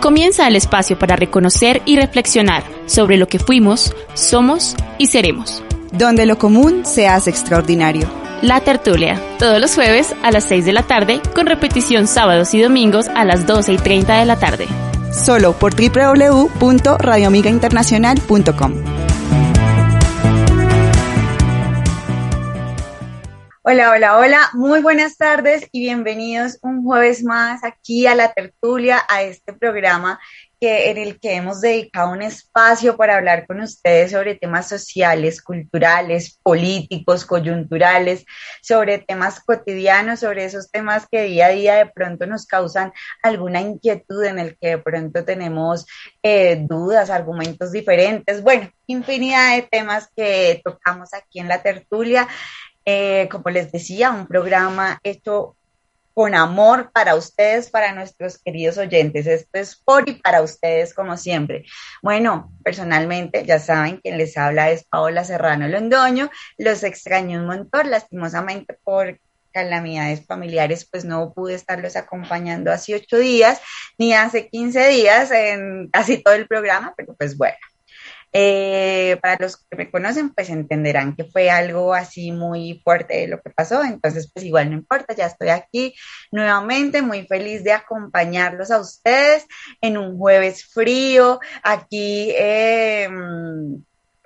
Comienza el espacio para reconocer y reflexionar sobre lo que fuimos, somos y seremos. Donde lo común se hace extraordinario. La tertulia, todos los jueves a las 6 de la tarde, con repetición sábados y domingos a las 12 y 30 de la tarde. Solo por www.radioamigainternacional.com. Hola, hola, hola, muy buenas tardes y bienvenidos un jueves más aquí a la tertulia, a este programa que, en el que hemos dedicado un espacio para hablar con ustedes sobre temas sociales, culturales, políticos, coyunturales, sobre temas cotidianos, sobre esos temas que día a día de pronto nos causan alguna inquietud, en el que de pronto tenemos eh, dudas, argumentos diferentes, bueno, infinidad de temas que tocamos aquí en la tertulia. Eh, como les decía, un programa hecho con amor para ustedes, para nuestros queridos oyentes. Esto es por y para ustedes, como siempre. Bueno, personalmente, ya saben, quien les habla es Paola Serrano Londoño. Los extraño un montón, lastimosamente por calamidades familiares, pues no pude estarlos acompañando hace ocho días, ni hace 15 días en casi todo el programa, pero pues bueno, eh, para los que me conocen, pues entenderán que fue algo así muy fuerte lo que pasó, entonces pues igual no importa, ya estoy aquí nuevamente, muy feliz de acompañarlos a ustedes en un jueves frío, aquí. Eh,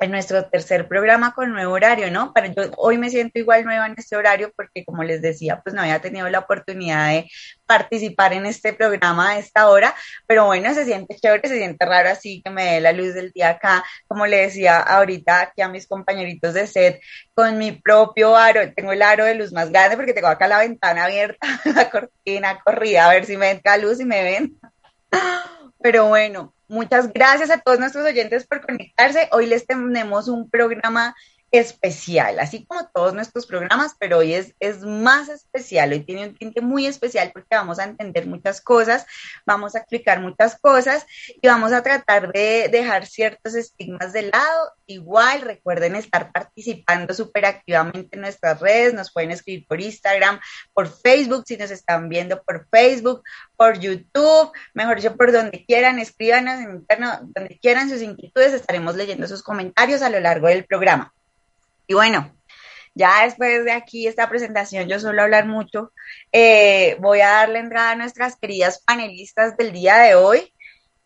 en nuestro tercer programa con nuevo horario, ¿no? Para yo hoy me siento igual nueva en este horario porque como les decía, pues no había tenido la oportunidad de participar en este programa a esta hora, pero bueno, se siente chévere, se siente raro así que me dé la luz del día acá, como le decía ahorita aquí a mis compañeritos de set, con mi propio aro, tengo el aro de luz más grande porque tengo acá la ventana abierta, la cortina corrida, a ver si me entra luz y me ven. Pero bueno, Muchas gracias a todos nuestros oyentes por conectarse. Hoy les tenemos un programa especial, así como todos nuestros programas, pero hoy es, es más especial, hoy tiene un tinte muy especial porque vamos a entender muchas cosas, vamos a explicar muchas cosas y vamos a tratar de dejar ciertos estigmas de lado. Igual, recuerden estar participando súper activamente en nuestras redes, nos pueden escribir por Instagram, por Facebook, si nos están viendo por Facebook, por YouTube, mejor dicho, por donde quieran, escríbanos en interno, donde quieran sus inquietudes, estaremos leyendo sus comentarios a lo largo del programa. Y bueno, ya después de aquí esta presentación, yo suelo hablar mucho, eh, voy a darle entrada a nuestras queridas panelistas del día de hoy.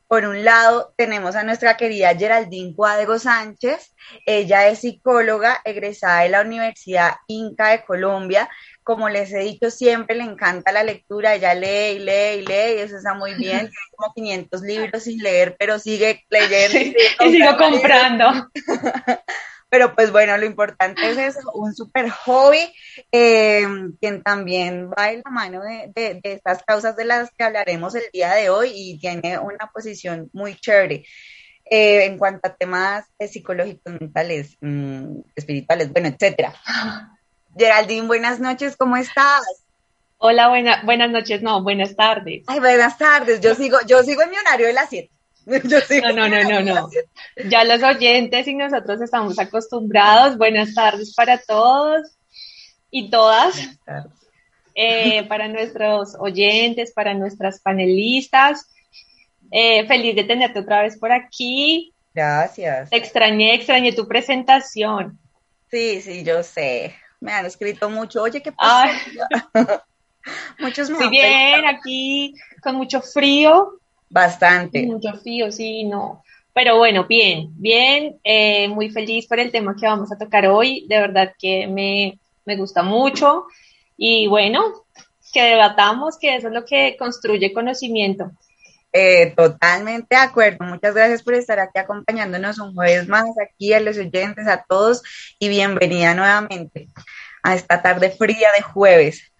Por un lado, tenemos a nuestra querida Geraldine Cuadego Sánchez. Ella es psicóloga egresada de la Universidad Inca de Colombia. Como les he dicho siempre, le encanta la lectura. Ella lee y lee y lee y eso está muy bien. Tiene como 500 libros sin leer, pero sigue leyendo. y sigo comprando. Pero pues bueno, lo importante es eso, un super hobby, eh, quien también va en la mano de, de, estas causas de las que hablaremos el día de hoy y tiene una posición muy chévere. Eh, en cuanto a temas psicológicos, mentales, mm, espirituales, bueno, etcétera. Geraldine, buenas noches, ¿cómo estás? Hola, buena, buenas noches, no, buenas tardes. Ay, buenas tardes, yo sigo, yo sigo en mi horario de las 7. no, no, no, no, no. Ya los oyentes y nosotros estamos acostumbrados. Buenas tardes para todos y todas. Eh, para nuestros oyentes, para nuestras panelistas. Eh, feliz de tenerte otra vez por aquí. Gracias. Te extrañé, extrañé tu presentación. Sí, sí, yo sé. Me han escrito mucho. Oye, ¿qué pasa? Muchos me bien, aquí con mucho frío, Bastante. Mucho frío, sí, no. Pero bueno, bien, bien, eh, muy feliz por el tema que vamos a tocar hoy. De verdad que me, me gusta mucho. Y bueno, que debatamos, que eso es lo que construye conocimiento. Eh, totalmente de acuerdo. Muchas gracias por estar aquí acompañándonos un jueves más aquí a los oyentes, a todos y bienvenida nuevamente a esta tarde fría de jueves.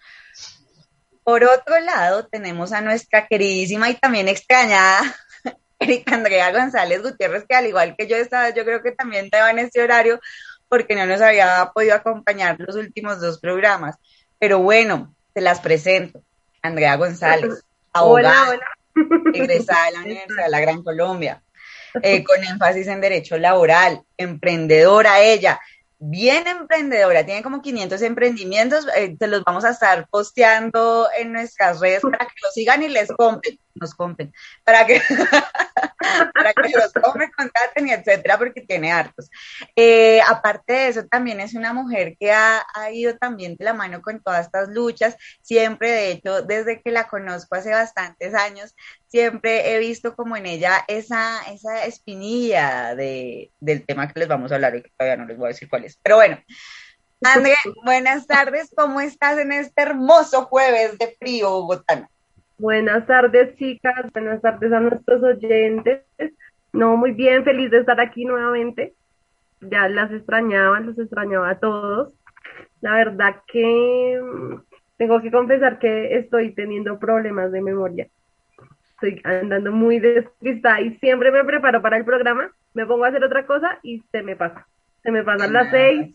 Por otro lado, tenemos a nuestra queridísima y también extrañada Erika Andrea González Gutiérrez, que al igual que yo estaba, yo creo que también te va en este horario porque no nos había podido acompañar los últimos dos programas. Pero bueno, te las presento. Andrea González, abogada, egresada de la Universidad de la Gran Colombia, eh, con énfasis en derecho laboral, emprendedora ella, bien emprendedora, tiene como 500 emprendimientos, eh, te los vamos a estar posteando en nuestras redes para que los sigan y les compren, nos compren, para que, para que los compren, contraten y etcétera, porque tiene hartos. Eh, aparte de eso, también es una mujer que ha, ha, ido también de la mano con todas estas luchas, siempre, de hecho, desde que la conozco hace bastantes años, siempre he visto como en ella esa, esa espinilla de, del tema que les vamos a hablar y que todavía no les voy a decir cuál es. Pero bueno, André, buenas tardes, ¿cómo estás en este hermoso jueves de frío bogotano? Buenas tardes, chicas, buenas tardes a nuestros oyentes. No, muy bien, feliz de estar aquí nuevamente. Ya las extrañaba, los extrañaba a todos. La verdad que mm, tengo que confesar que estoy teniendo problemas de memoria estoy andando muy despistada y siempre me preparo para el programa, me pongo a hacer otra cosa y se me pasa. Se me pasan las seis.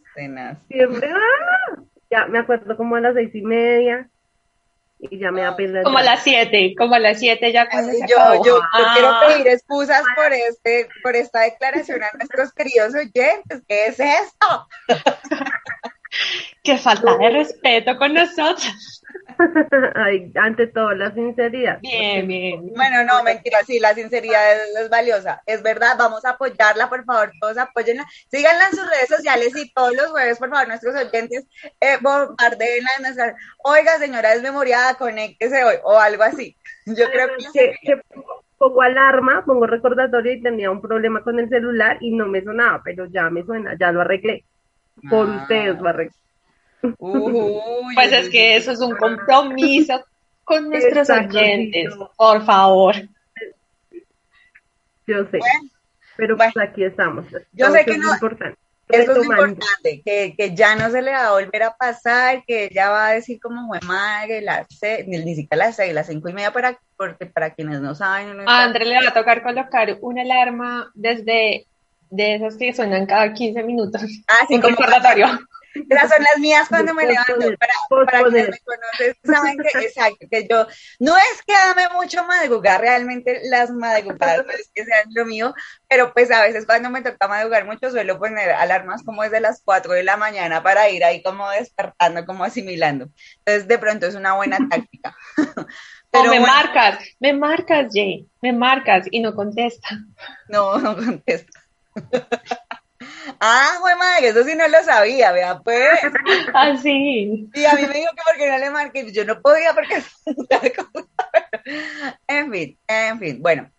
Siempre, ¡ah! ya me acuerdo como a las seis y media y ya me da pena. Como a las siete, como a las siete ya cuando yo, yo, quiero ah. pedir excusas por este, por esta declaración a nuestros queridos oyentes. ¿Qué es esto? Qué falta de respeto con nosotros. Ay, ante todo, la sinceridad. Bien, bien. Bueno, no, mentira, sí, la sinceridad es, valiosa. Es verdad, vamos a apoyarla, por favor, todos apóyenla. Síganla en sus redes sociales y todos los jueves, por favor, nuestros oyentes, eh, bombardeenla en nuestra. Oiga, señora desmemoriada, conéctese hoy, o algo así. Yo creo que. que, pongo alarma, pongo recordatorio y tenía un problema con el celular y no me sonaba, pero ya me suena, ya lo arreglé. Por ah. ustedes lo arreglé pues es que eso es un compromiso con nuestros oyentes, por favor. Yo sé, pero pues aquí estamos. Yo sé que no, importante. Eso es importante, que, que, ya no se le va a volver a pasar, que ella va a decir como fue madre, las ni siquiera las seis, las cinco y media, para, porque para quienes no saben. a André le va a tocar colocar una alarma desde de esas que suenan cada 15 minutos. Ah, sí, como recordatorio. Esas son las mías cuando me levanto. Para, para quienes me conocen, saben que, exacto, que yo no es que ame mucho madrugar, realmente las madrugadas no es que sean lo mío, pero pues a veces cuando me toca madrugar mucho suelo poner alarmas como desde las 4 de la mañana para ir ahí como despertando, como asimilando. Entonces de pronto es una buena táctica. Pero me marcas, me marcas, Jay, me marcas y no contesta. No, no contesta. Ah, güey, madre, eso sí no lo sabía, vea, pues. Ah, sí. Y a mí me dijo que porque no le marqué, yo no podía porque... en fin, en fin, bueno.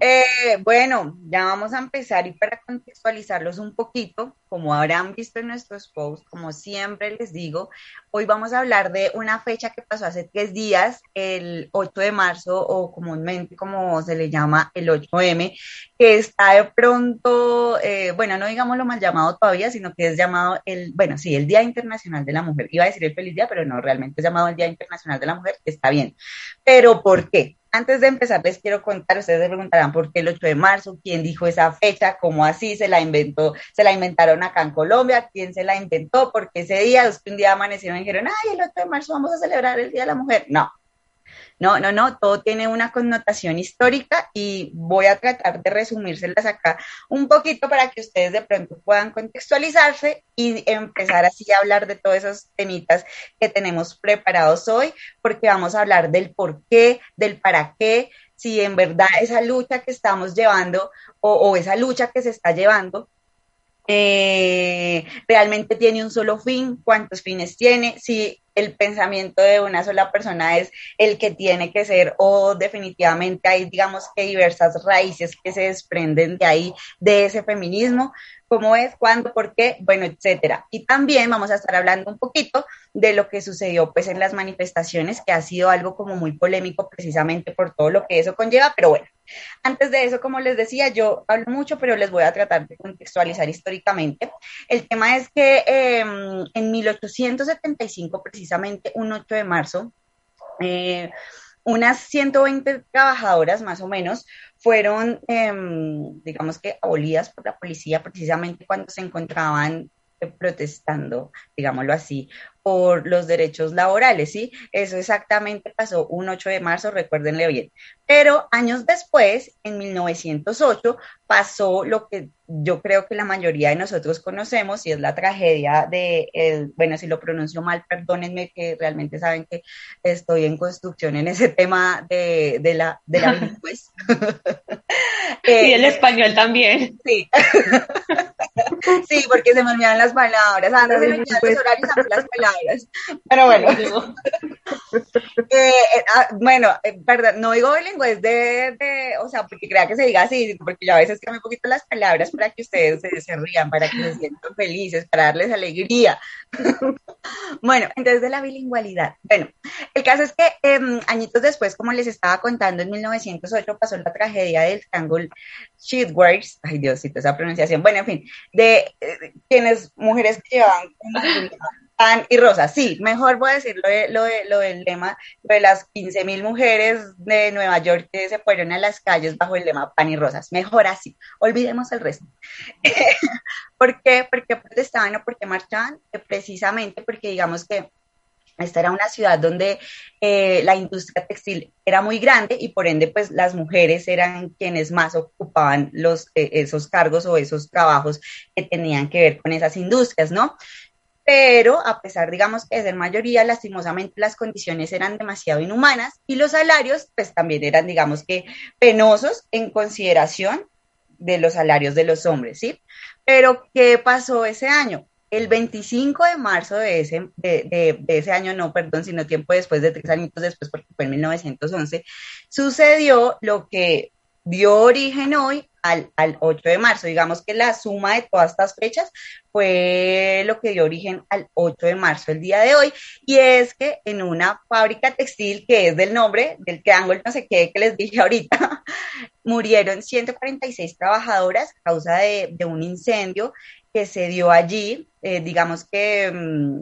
Eh, bueno, ya vamos a empezar y para contextualizarlos un poquito, como habrán visto en nuestros posts, como siempre les digo, hoy vamos a hablar de una fecha que pasó hace tres días, el 8 de marzo o comúnmente como se le llama el 8M, que está de pronto, eh, bueno, no digamos lo mal llamado todavía, sino que es llamado el, bueno, sí, el Día Internacional de la Mujer. Iba a decir el feliz día, pero no, realmente es llamado el Día Internacional de la Mujer, está bien. Pero ¿por qué? Antes de empezar, les quiero contar, ustedes se preguntarán por qué el 8 de marzo, quién dijo esa fecha, cómo así se la inventó, se la inventaron acá en Colombia, quién se la inventó, porque ese día, un día amanecieron y dijeron, ay, el 8 de marzo vamos a celebrar el Día de la Mujer. No, no, no, no, todo tiene una connotación histórica y voy a tratar de resumírselas acá un poquito para que ustedes de pronto puedan contextualizarse y empezar así a hablar de todos esos temitas que tenemos preparados hoy, porque vamos a hablar del por qué, del para qué, si en verdad esa lucha que estamos llevando o, esa lucha que se está llevando eh, realmente tiene un solo fin, cuántos fines tiene, si el pensamiento de una sola persona es el que tiene que ser o definitivamente hay digamos que diversas raíces que se desprenden de ahí, de ese feminismo, cómo es, cuándo, por qué, bueno, etcétera. Y también vamos a estar hablando un poquito de lo que sucedió pues en las manifestaciones, que ha sido algo como muy polémico precisamente por todo lo que eso conlleva, pero bueno, antes de eso, como les decía, yo hablo mucho, pero les voy a tratar de contextualizar históricamente. El tema es que em, en 1875, precisamente un 8 de marzo, eh, unas 120 trabajadoras más o menos fueron, em, digamos que, abolidas por la policía precisamente cuando se encontraban protestando, digámoslo así, por los derechos laborales, ¿sí? Eso exactamente pasó un 8 de marzo, recuérdenle bien. Pero años después, en 1908, pasó lo que yo creo que la mayoría de nosotros conocemos y es la tragedia de, el, bueno, si lo pronuncio mal, perdónenme que realmente saben que estoy en construcción en ese tema de, de la, de la y el español también. Sí. sí, porque se me olvidan las palabras. Antes se me olvidan los horarios, las palabras. Pero bueno. Eh, eh, ah, bueno, eh, perdón, no digo bilingüe, de, de, o sea, porque crea que se diga así, porque yo a veces cambio un poquito las palabras para que ustedes se, rían, para que se sientan felices, para darles alegría. bueno, entonces de la bilingüalidad. Bueno, el caso es que em, añitos después, como les estaba contando, en 1908 pasó la tragedia del Triangle Sheetworks, ay Diosito, esa pronunciación, bueno, en fin, de quienes, mujeres que llevaban pan y rosa. Sí, mejor voy a decir lo, de, lo, de, lo del lema de las 15 mil mujeres de Nueva York que se fueron a las calles bajo el lema pan y rosas. Mejor así. Olvidemos el resto. ¿Por qué? ¿Por qué protestaban o por qué marchaban? Eh, precisamente porque digamos que esta era una ciudad donde eh, la industria textil era muy grande y por ende pues las mujeres eran quienes más ocupaban los, eh, esos cargos o esos trabajos que tenían que ver con esas industrias, ¿no? Pero a pesar, digamos, de ser mayoría, lastimosamente las condiciones eran demasiado inhumanas y los salarios, pues también eran, digamos que, penosos en consideración de los salarios de los hombres, ¿sí? Pero, ¿qué pasó ese año? El 25 de marzo de ese, de, ese año, no, perdón, sino tiempo después, de tres años después, porque fue en 1911, sucedió lo que dio origen hoy al, al, 8 de marzo. Digamos que la suma de todas estas fechas fue lo que dio origen al 8 de marzo, el día de hoy, y es que en una fábrica textil que es del nombre del triángulo, no sé qué, que les dije ahorita, murieron 146 trabajadoras a causa de, de un incendio que se dio allí. Eh, digamos que mm,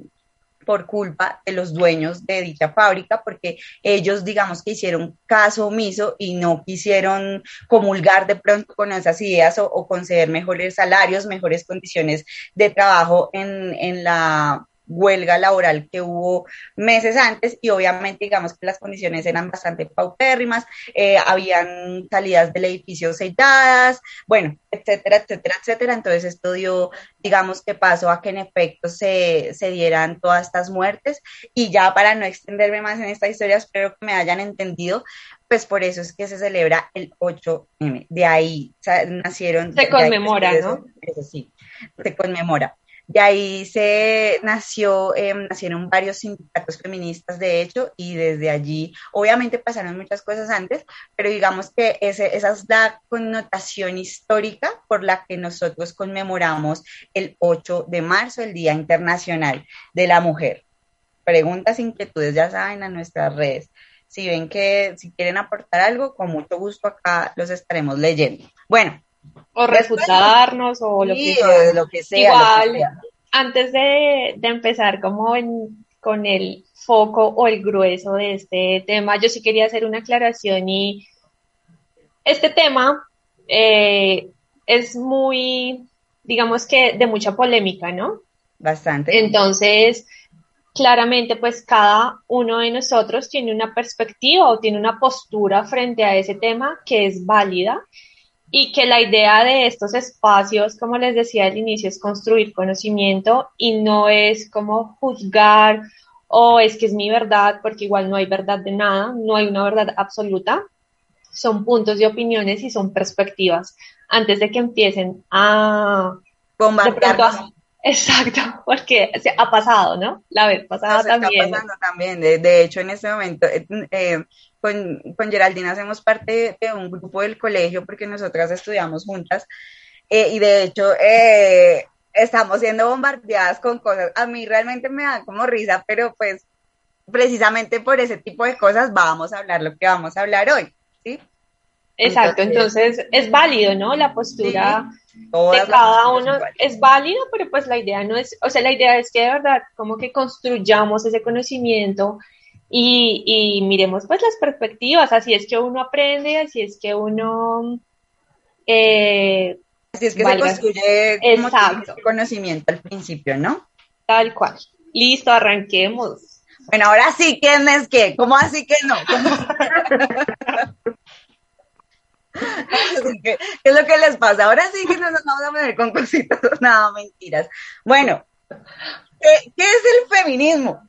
por culpa de los dueños de dicha fábrica, porque ellos, digamos que hicieron caso omiso y no quisieron comulgar de pronto con esas ideas o, conceder mejores salarios, mejores condiciones de trabajo en, en la huelga laboral que hubo meses antes y obviamente digamos que las condiciones eran bastante paupérrimas, eh, habían salidas del edificio selladas, bueno, etcétera, etcétera, etcétera. Entonces esto dio, digamos que pasó a que en efecto se, se dieran todas estas muertes y ya para no extenderme más en esta historia, espero que me hayan entendido, pues por eso es que se celebra el 8M. De ahí nacieron. Se conmemora, ¿no? Eso sí, se conmemora. De ahí se nació, em, nacieron varios sindicatos feministas, de hecho, y desde allí, obviamente pasaron muchas cosas antes, pero digamos que ese, esa es la connotación histórica por la que nosotros conmemoramos el 8 de marzo, el Día Internacional de la Mujer. Preguntas, inquietudes, ya saben, a nuestras redes. Si ven que si quieren aportar algo, con mucho gusto acá los estaremos leyendo. Bueno, o refutarnos o lo, que sea. lo que sea. Igual, antes de, empezar como con el foco o el grueso de este tema, yo sí quería hacer una aclaración y este tema eh, es muy, digamos que de mucha polémica, ¿no? Bastante. Entonces, claramente, pues cada uno de nosotros tiene una perspectiva o tiene una postura frente a ese tema que es válida y que la idea de estos espacios, como les decía al inicio, es construir conocimiento y no es como juzgar o es que es mi verdad, porque igual no hay verdad de nada, no hay una verdad absoluta, son puntos de opiniones y son perspectivas antes de que empiecen a... Bombardear. Exacto, porque ha pasado, ¿no? La vez pasada también. Está pasando también. De, hecho, en este momento, eh, eh, con, con, Geraldine hacemos parte de un grupo del colegio porque nosotras estudiamos juntas eh, y de hecho estamos siendo bombardeadas con cosas. A mí realmente me da como risa, pero pues precisamente por ese tipo de cosas vamos a hablar lo que vamos a hablar hoy, ¿sí? Exacto, entonces, es válido, ¿no? La postura de cada uno es válido, pero pues la idea no es, o sea, la idea es que de verdad como que construyamos ese conocimiento y, miremos pues las perspectivas, así es que uno aprende, así es que uno... Eh, así es que se construye conocimiento al principio, ¿no? Tal cual. Listo, arranquemos. Bueno, ahora sí, ¿quién es qué? ¿Cómo así que no? ¿Qué, es lo que les pasa? Ahora sí que no nos vamos a poner con cositas, nada, mentiras. Bueno, ¿qué, es el feminismo?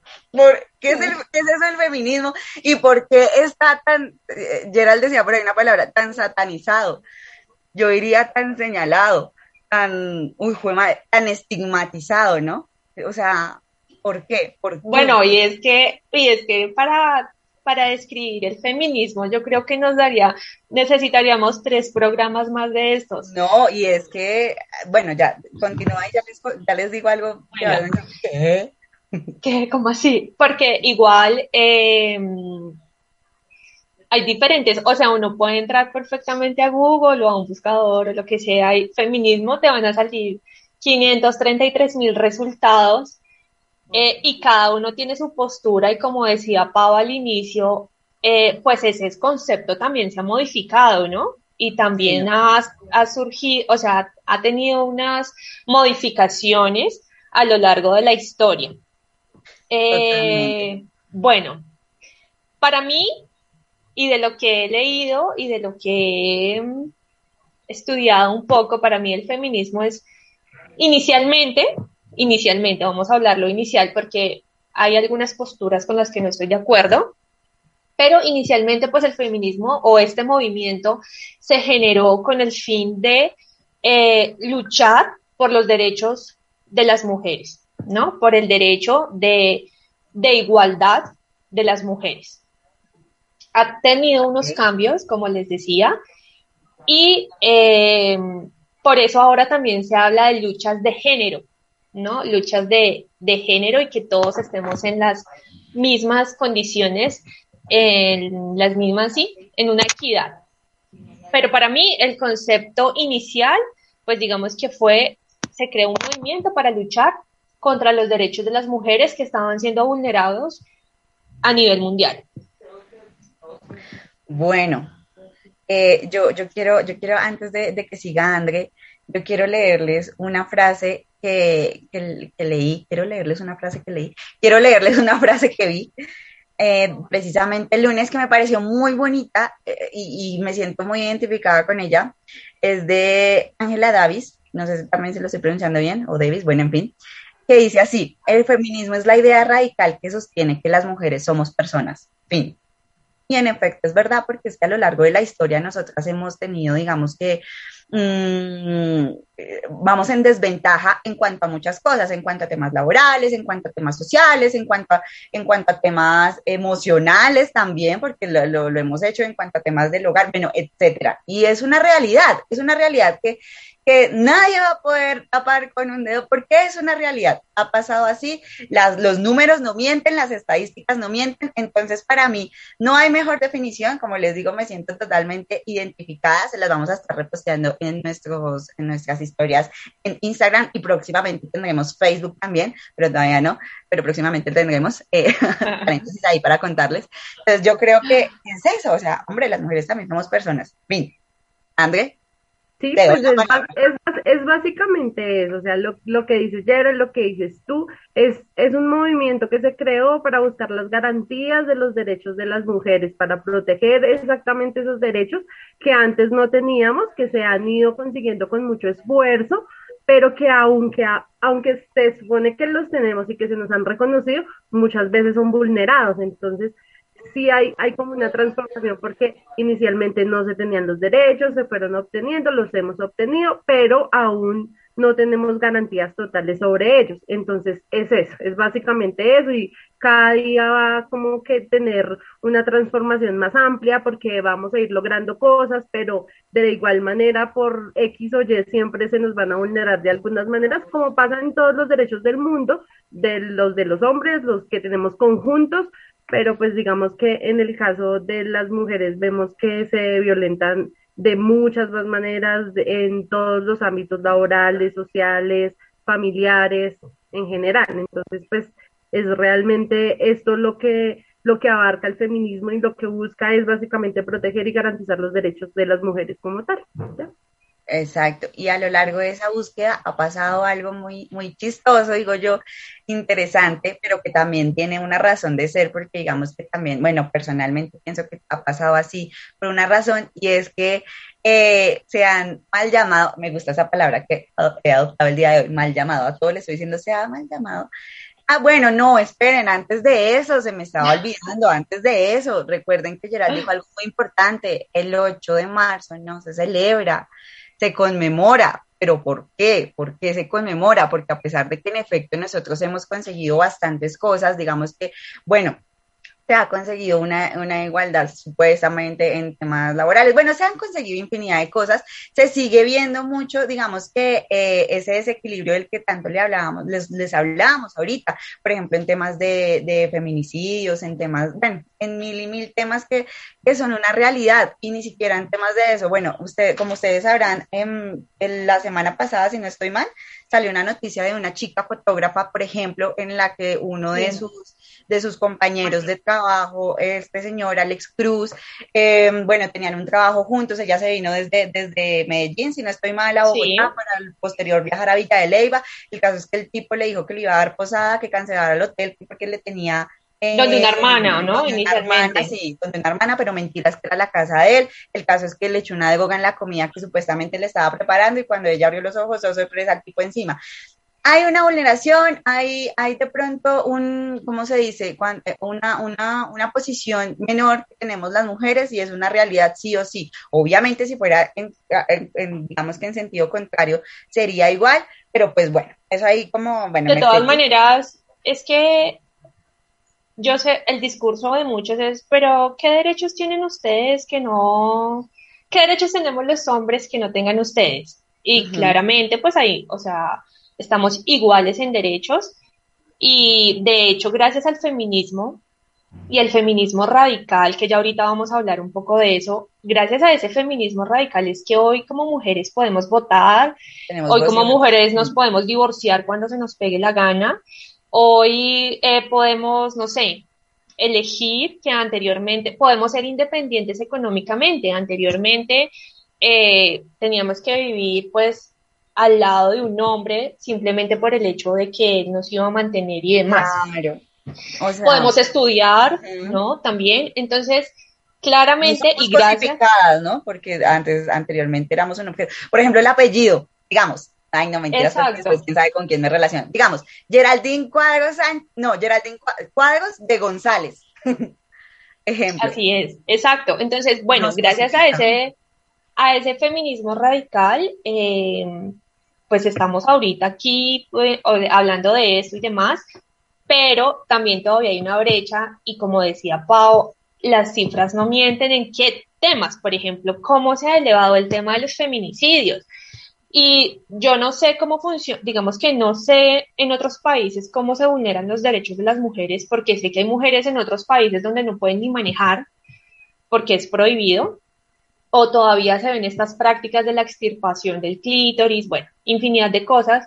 Qué, es el, ¿Qué es eso el feminismo? ¿Y por qué está tan, eh, Gerald decía por ahí una palabra, tan satanizado? Yo diría tan señalado, tan, uy, fue tan estigmatizado, ¿no? O sea, ¿por qué? ¿Por qué? Bueno, y es que, y es que para para describir el feminismo, yo creo que nos daría, necesitaríamos tres programas más de estos. No, y es que, bueno, ya, continúa y ya les, ya les digo algo. ¿Qué? ¿Qué? ¿Cómo así? Porque igual em, hay diferentes, o sea, uno puede entrar perfectamente a Google o a un buscador o lo que sea, y feminismo te van a salir 533 mil resultados eh, y cada uno tiene su postura y como decía Pau al inicio, eh, pues ese concepto también se ha modificado, ¿no? Y también ha, surgido, o sea, ha tenido unas modificaciones a lo largo de la historia. Eh, bueno, para mí, y de lo que he leído y de lo que he estudiado un poco, para mí el feminismo es inicialmente inicialmente, vamos a hablarlo inicial porque hay algunas posturas con las que no estoy de acuerdo, pero inicialmente pues el feminismo o este movimiento se generó con el fin de eh, luchar por los derechos de las mujeres, ¿no? Por el derecho de, igualdad de las mujeres. Ha tenido unos cambios, como les decía, y eh, por eso ahora también se habla de luchas de género, ¿no? Luchas de, género y que todos estemos en las mismas condiciones, en las mismas, sí, en una equidad. Pero para mí el concepto inicial, pues digamos que fue, se creó un movimiento para luchar contra los derechos de las mujeres que estaban siendo vulnerados a nivel mundial. Bueno, eh, yo, yo, quiero, yo quiero, antes de, que siga André, yo quiero leerles una frase que, leí, quiero leerles una frase que leí, quiero leerles una frase que vi eh, precisamente el lunes que me pareció muy bonita eh, y, me siento muy identificada con ella. Es de Angela Davis, no sé si también se lo estoy pronunciando bien, o Davis, bueno, en fin, que dice así, el feminismo es la idea radical que sostiene que las mujeres somos personas. Fin. Y en efecto es verdad, porque es que a lo largo de la historia nosotras hemos tenido, digamos que, mm, vamos en desventaja en cuanto a muchas cosas, en cuanto a temas laborales, en cuanto a temas sociales, en cuanto a, en cuanto a temas emocionales también, porque lo, lo, lo hemos hecho en cuanto a temas del hogar, bueno, etcétera. Y es una realidad, es una realidad que, que nadie va a poder tapar con un dedo porque es una realidad. Ha pasado así, las, los números no mienten, las estadísticas no mienten, entonces para mí no hay mejor definición, como les digo, me siento totalmente identificada, se las vamos a estar reposteando en, nuestros, en nuestras historias en Instagram y próximamente tendremos Facebook también, pero todavía no, pero próximamente tendremos eh, paréntesis ahí para contarles. Entonces yo creo que es eso, o sea, hombre, las mujeres también somos personas. Bien, André. Sí, pues es, básicamente eso, o sea, lo, lo que dices es lo que dices tú, es, es un movimiento que se creó para buscar las garantías de los derechos de las mujeres, para proteger exactamente esos derechos que antes no teníamos, que se han ido consiguiendo con mucho esfuerzo, pero que aunque, aunque se supone que los tenemos y que se nos han reconocido, muchas veces son vulnerados. Entonces, sí hay, hay como una transformación porque inicialmente no se tenían los derechos, se fueron obteniendo, los hemos obtenido, pero aún no tenemos garantías totales sobre ellos. Entonces, es eso, es básicamente eso y cada día va como que tener una transformación más amplia porque vamos a ir logrando cosas, pero de igual manera por X o Y siempre se nos van a vulnerar de algunas maneras, como pasa en todos los derechos del mundo, de los de los hombres, los que tenemos conjuntos, pero pues digamos que en el caso de las mujeres vemos que se violentan de muchas más maneras en todos los ámbitos laborales, sociales, familiares, en general. Entonces, pues es realmente esto lo que lo que abarca el feminismo y lo que busca es básicamente proteger y garantizar los derechos de las mujeres como tal. Exacto. Y a lo largo de esa búsqueda ha pasado algo muy, muy chistoso, digo yo, interesante, pero que también tiene una razón de ser, porque digamos que también, bueno, personalmente pienso que ha pasado así por una razón, y es que eh, se han mal llamado, me gusta esa palabra que he adoptado el día de hoy, mal llamado, a todos les estoy diciendo, se ha mal llamado. Ah, bueno, no, esperen, antes de eso, se me estaba olvidando, antes de eso, recuerden que Gerald dijo algo muy importante, el 8 de marzo no se celebra, se conmemora. ¿Pero por qué? ¿Por qué se conmemora? Porque a pesar de que en efecto nosotros hemos conseguido bastantes cosas, digamos que, bueno, se ha conseguido una, una, igualdad supuestamente en temas laborales. Bueno, se han conseguido infinidad de cosas. Se sigue viendo mucho, digamos que eh, ese desequilibrio del que tanto le hablábamos, les, les hablábamos ahorita, por ejemplo, en temas de, de, feminicidios, en temas, bueno, en mil y mil temas que, que, son una realidad y ni siquiera en temas de eso. Bueno, usted, como ustedes sabrán, en, en la semana pasada, si no estoy mal, salió una noticia de una chica fotógrafa, por ejemplo, en la que uno de sus de sus compañeros de trabajo, este señor Alex Cruz, eh, bueno, tenían un trabajo juntos, ella se vino desde, desde Medellín, si no estoy mal, a Bogotá, para el posterior viajar a Villa de Leyva, el caso es que el tipo le dijo que le iba a dar posada, que cancelara el hotel porque le tenía eh, donde una hermana, ¿no? Donde. Una hermana, sí, donde una hermana, pero mentiras que era la casa de él. El caso es que le echó una de goga en la comida que supuestamente le estaba preparando y cuando ella abrió los ojos, oh, sorpresa, el tipo encima hay una vulneración, hay, hay de pronto un, ¿cómo se dice? Eh, una, una, una posición menor que tenemos las mujeres y es una realidad sí o sí. Obviamente si fuera, en, digamos que en sentido contrario, sería igual, pero pues bueno, eso ahí como, bueno. De todas maneras, es que yo sé, el discurso de muchos es, pero ¿qué derechos tienen ustedes que no, qué derechos tenemos los hombres que no tengan ustedes? Y claramente, pues ahí, o sea, estamos iguales en derechos y de hecho gracias al feminismo y el feminismo radical, que ya ahorita vamos a hablar un poco de eso, gracias a ese feminismo radical es que hoy como mujeres podemos votar, hoy como mujeres nos podemos divorciar cuando se nos pegue la gana, hoy eh, podemos, no sé, elegir que anteriormente podemos ser independientes económicamente, anteriormente eh, teníamos que vivir pues al lado de un hombre simplemente por el hecho de que él nos iba a mantener y demás. Claro. Podemos estudiar, ¿no? También. Entonces, claramente y gracias. ¿no? Porque antes, anteriormente éramos un objeto. Por ejemplo, el apellido, digamos. Ay, no mentiras, porque después quién sabe con quién me relaciono. Digamos, Geraldine Cuadros, no, Geraldine Cuadros de González. Ejemplo. Así es, exacto. Entonces, bueno, gracias a ese, a ese feminismo radical, eh, pues estamos ahorita aquí pues, hablando de esto y demás, pero también todavía hay una brecha y como decía Pau, las cifras no mienten en qué temas, por ejemplo, cómo se ha elevado el tema de los feminicidios. Y yo no sé cómo funciona, digamos que no sé en otros países cómo se vulneran los derechos de las mujeres, porque sé que hay mujeres en otros países donde no pueden ni manejar porque es prohibido, o todavía se ven estas prácticas de la extirpación del clítoris, bueno, infinidad de cosas,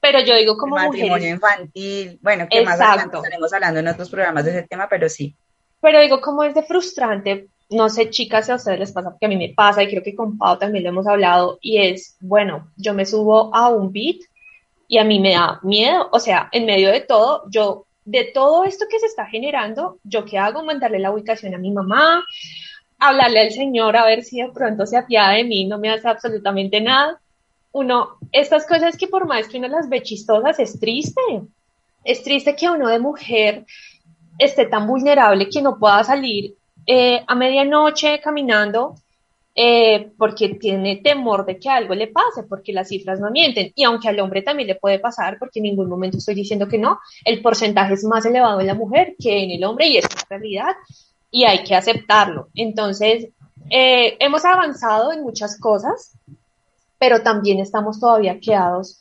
pero yo digo como matrimonio infantil, bueno, que más adelante estaremos hablando en otros programas de ese tema, pero sí. Pero digo, como es de frustrante, no sé, chicas, si a ustedes les pasa, porque a mí me pasa, y creo que con Pau también lo hemos hablado, y es, bueno, yo me subo a un beat y a mí me da miedo, o sea, en medio de todo, yo, de todo esto que se está generando, ¿yo qué hago? Mandarle la ubicación a mi mamá, hablarle al Señor a ver si de pronto se apiada de mí, no me hace absolutamente nada. Uno, estas cosas que por más que uno las ve chistosas, es triste. Es triste que uno de mujer esté tan vulnerable que no pueda salir eh, a medianoche caminando eh, porque tiene temor de que algo le pase, porque las cifras no mienten. Y aunque al hombre también le puede pasar, porque en ningún momento estoy diciendo que no, el porcentaje es más elevado en la mujer que en el hombre y es una realidad y hay que aceptarlo. Entonces, eh, hemos avanzado en muchas cosas, pero también estamos todavía quedados.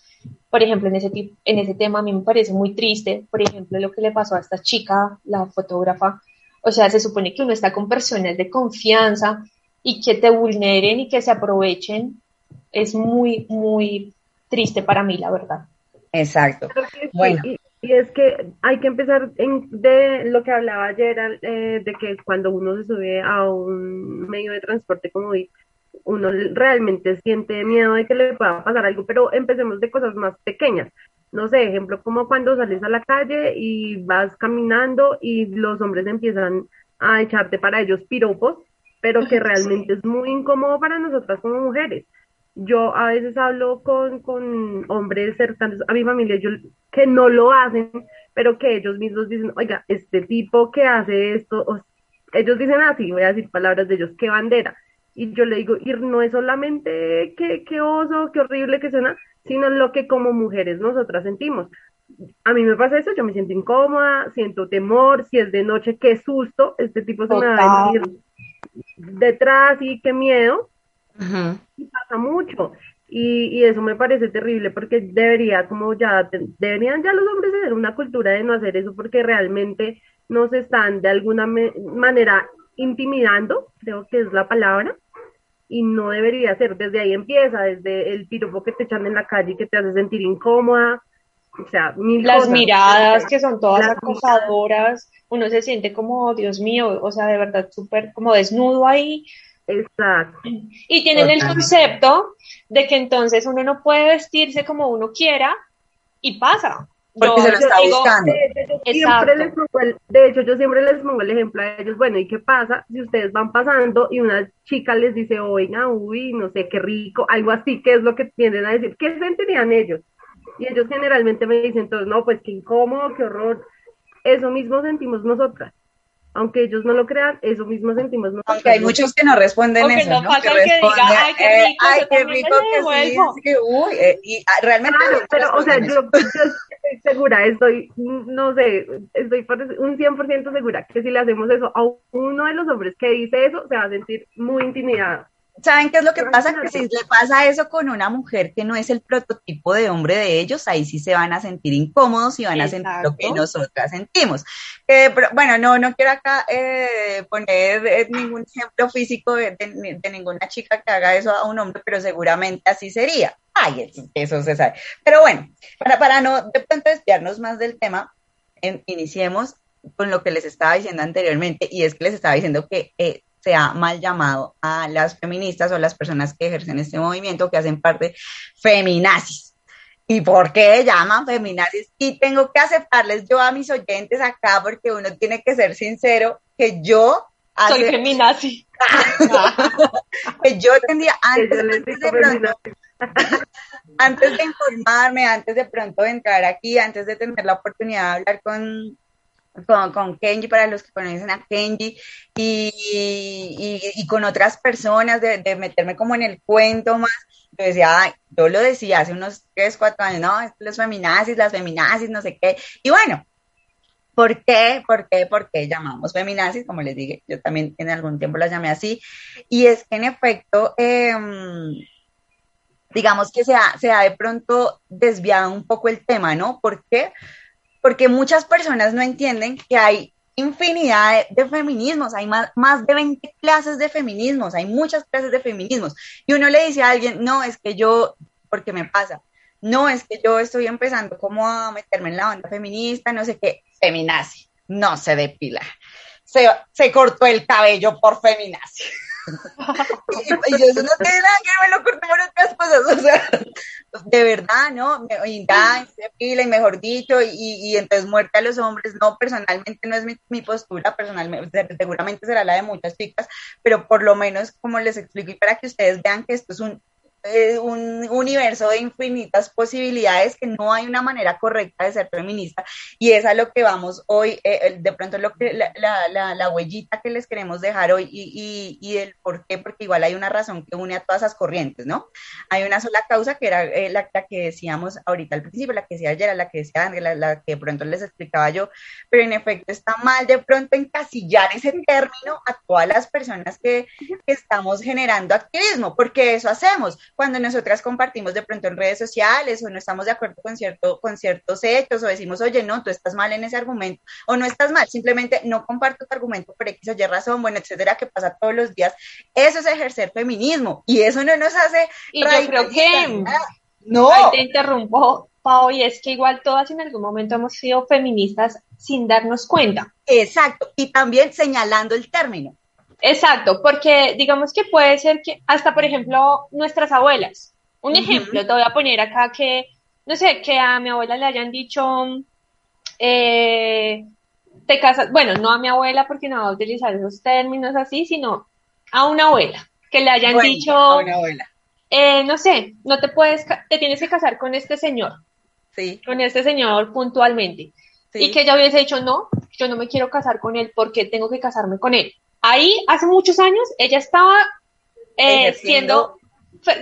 Por ejemplo, en ese, en ese tema a mí me parece muy triste, por ejemplo, lo que le pasó a esta chica, la fotógrafa. O sea, se supone que uno está con personas de confianza y que te vulneren y que se aprovechen. Es muy, muy triste para mí, la verdad. Exacto. Bueno. Y es que hay que empezar en, de lo que hablaba ayer, eh, de que cuando uno se sube a un medio de transporte como hoy, uno realmente siente miedo de que le pueda pasar algo, pero empecemos de cosas más pequeñas. No sé, ejemplo, como cuando sales a la calle y vas caminando y los hombres empiezan a echarte para ellos piropos, pero que realmente es muy incómodo para nosotras como mujeres. Yo a veces hablo con, con hombres cercanos a mi familia yo, que no lo hacen, pero que ellos mismos dicen, oiga, este tipo que hace esto, ellos dicen así, voy a decir palabras de ellos, qué bandera. Y yo le digo, y no es solamente qué, qué oso, qué horrible que suena, sino lo que como mujeres nosotras sentimos. A mí me pasa eso, yo me siento incómoda, siento temor, si es de noche, qué susto, este tipo se me va a venir detrás y qué miedo. Y pasa mucho. Y, y, eso me parece terrible porque debería, como ya, deberían ya los hombres tener una cultura de no hacer eso porque realmente nos están de alguna manera intimidando, creo que es la palabra, y no debería ser. Desde ahí empieza, desde el piropo que te echan en la calle y que te hace sentir incómoda. O sea, mil Las miradas que son todas acosadoras, uno se siente como, Dios mío, o sea, de verdad súper como desnudo ahí Exacto. Y tienen el concepto de que entonces uno no puede vestirse como uno quiera y pasa. Porque se lo está buscando. De, hecho, yo siempre les pongo el ejemplo a ellos, bueno, ¿y qué pasa si ustedes van pasando y una chica les dice, oiga, uy, no sé, qué rico, algo así, ¿qué es lo que tienden a decir? ¿Qué sentirían ellos? Y ellos generalmente me dicen, entonces, no, pues qué incómodo, qué horror. Eso mismo sentimos nosotras aunque ellos no lo crean, eso mismo sentimos nosotros. Aunque hay muchos que no responden eso, no, que, responden, ay, qué rico, eh, ay, qué rico que sí, sí, uy, eh, y ah, realmente pero, o sea, yo, estoy segura, estoy, no sé, estoy un 100% segura que si le hacemos eso a uno de los hombres que dice eso, se va a sentir muy intimidado. ¿Saben qué es lo que pasa? Que si le pasa eso con una mujer que no es el prototipo de hombre de ellos, ahí sí se van a sentir incómodos y van a sentir lo que nosotras sentimos. Eh, pero, bueno, no, no quiero acá eh, poner eh, ningún ejemplo físico de, ninguna chica que haga eso a un hombre, pero seguramente así sería. Ay, eso, se sabe. Pero bueno, para, para no de pronto desviarnos más del tema, iniciemos con lo que les estaba diciendo anteriormente, y es que les estaba diciendo que se ha mal llamado a las feministas o las personas que ejercen este movimiento, que hacen parte feminazis. ¿Y por qué llaman feminazis? Y tengo que aceptarles yo a mis oyentes acá, porque uno tiene que ser sincero, que yo... Soy feminazi. que yo tendría, antes, antes de pronto, antes de informarme, antes de pronto entrar aquí, antes de tener la oportunidad de hablar con, con, Kenji, para los que conocen a Kenji, y, y, con otras personas, de, meterme como en el cuento más. Yo decía, yo lo decía hace unos 3, 4 años, no, los feminazis, las feminazis, no sé qué. Y bueno, ¿por qué? ¿Por qué? ¿Por qué llamamos feminazis? Como les dije, yo también en algún tiempo las llamé así. Y es que en efecto, em, digamos que se ha, se ha de pronto desviado un poco el tema, ¿no? ¿Por qué? Muchas personas no entienden que hay infinidad de, feminismos, hay más, más de 20 clases de feminismos, hay muchas clases de feminismos. Y uno le dice a alguien, no, es que yo, porque me pasa, no, es que yo estoy empezando como a meterme en la banda feminista, no sé qué, feminazi, no se depila. Se, se cortó el cabello por feminazi. y, eso no tiene nada que me lo corté por otras cosas, o sea, de verdad, ¿no? Y pila, y mejor dicho, y, y, entonces muerte a los hombres, no, personalmente no es mi, mi, postura, personalmente, seguramente será la de muchas chicas, pero por lo menos, como les explico, y para que ustedes vean que esto es un eh, un universo de infinitas posibilidades que no hay una manera correcta de ser feminista y es a lo que vamos hoy, eh, de pronto lo que la, la, huellita que les queremos dejar hoy y, y, y, el por qué, porque igual hay una razón que une a todas esas corrientes, ¿no? Hay una sola causa que era eh, la, que decíamos ahorita al principio, la que decía ayer, la que decía Ángela, la que de pronto les explicaba yo, pero en efecto está mal de pronto encasillar ese término a todas las personas que, que estamos generando activismo, porque eso hacemos cuando nosotras compartimos de pronto en redes sociales o no estamos de acuerdo con, cierto, con ciertos hechos o decimos, oye, no, tú estás mal en ese argumento o no estás mal, simplemente no comparto tu argumento por X o Y razón, bueno, etcétera, que pasa todos los días. Eso es ejercer feminismo y eso no nos hace... Y yo creo que... No. te interrumpo Pau, y es que igual todas en algún momento hemos sido feministas sin darnos cuenta. Exacto, y también señalando el término. Exacto, porque digamos que puede ser que hasta, por ejemplo, nuestras abuelas. Un ejemplo, te voy a poner acá que, no sé, que a mi abuela le hayan dicho, eh, te casas, bueno, no a mi abuela porque no va a utilizar esos términos así, sino a una abuela, que le hayan dicho, a una abuela. Eh, no sé, no te puedes, te tienes que casar con este señor. Sí. Con este señor puntualmente. Y que ella hubiese dicho, no, yo no me quiero casar con él porque tengo que casarme con él. Ahí, hace muchos años, ella estaba eh, siendo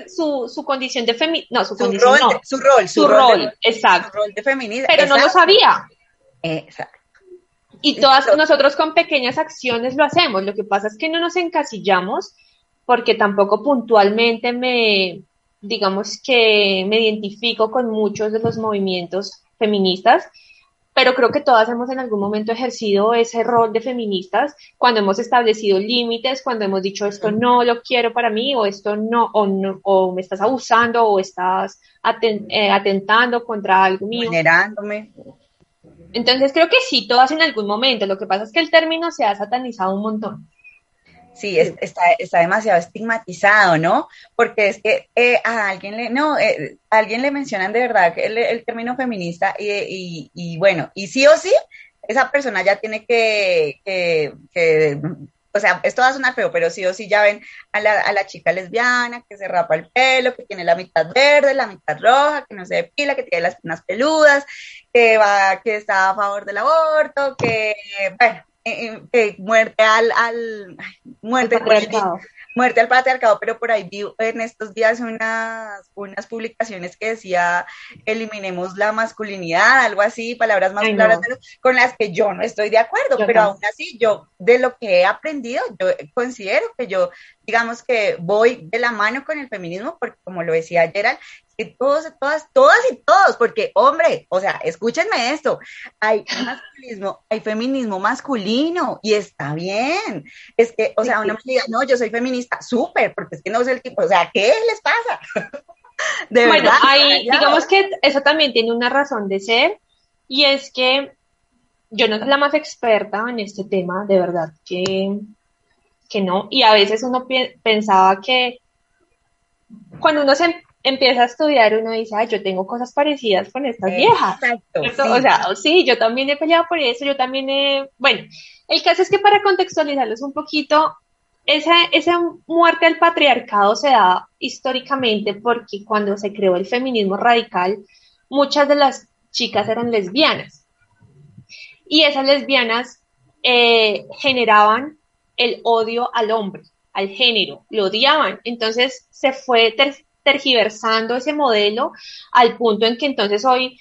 su, su, condición de feminista, no, su, condición, rol, no. su rol, su, rol, exacto. Su rol de feminista. Pero no lo sabía. Exacto. Y todas nosotros con pequeñas acciones lo hacemos. Lo que pasa es que no nos encasillamos porque tampoco puntualmente me, digamos que me identifico con muchos de los movimientos feministas, pero creo que todas hemos en algún momento ejercido ese rol de feministas cuando hemos establecido límites, cuando hemos dicho esto no lo quiero para mí o esto no, o, no, o me estás abusando o estás eh, atentando contra algo mío. Vulnerándome. Entonces creo que sí, todas en algún momento. Lo que pasa es que el término se ha satanizado un montón. Sí, está, está, demasiado estigmatizado, ¿no? Porque es que eh, a alguien le, no, eh, alguien le mencionan de verdad el, el término feminista y, y, y, bueno, y sí o sí, esa persona ya tiene que, que, que, o sea, esto va a sonar feo, pero sí o sí ya ven a la, a la chica lesbiana que se rapa el pelo, que tiene la mitad verde, la mitad roja, que no se depila, que tiene las piernas peludas, que va, que está a favor del aborto, que, bueno, eh, eh, muerte al, al muerte, muerte al patriarcado, pero por ahí vi en estos días unas, unas publicaciones que decía eliminemos la masculinidad, algo así, palabras más claras, con las que yo no estoy de acuerdo, pero aún así yo de lo que he aprendido, yo considero que yo, digamos que voy de la mano con el feminismo, porque como lo decía Gerald, que todos, todas, todas y todos, porque hombre, o sea, escúchenme esto, hay masculismo, hay feminismo masculino y está bien. Es que, o sea, una me diga, no, yo soy feminista, súper, porque es que no es el tipo, o sea, ¿qué les pasa? de bueno, ahí, digamos que eso también tiene una razón de ser y es que yo no soy la más experta en este tema, de verdad que, que no, y a veces uno pensaba que cuando uno se empieza a estudiar, uno dice, ay, yo tengo cosas parecidas con estas viejas. Exacto. O sea, sí, yo también he peleado por eso, yo también he, bueno, el caso es que para contextualizarlos un poquito, esa, esa muerte al patriarcado se da históricamente porque cuando se creó el feminismo radical, muchas de las chicas eran lesbianas. Y esas lesbianas eh, generaban el odio al hombre, al género, lo odiaban. Entonces se fue tergiversando ese modelo al punto en que entonces hoy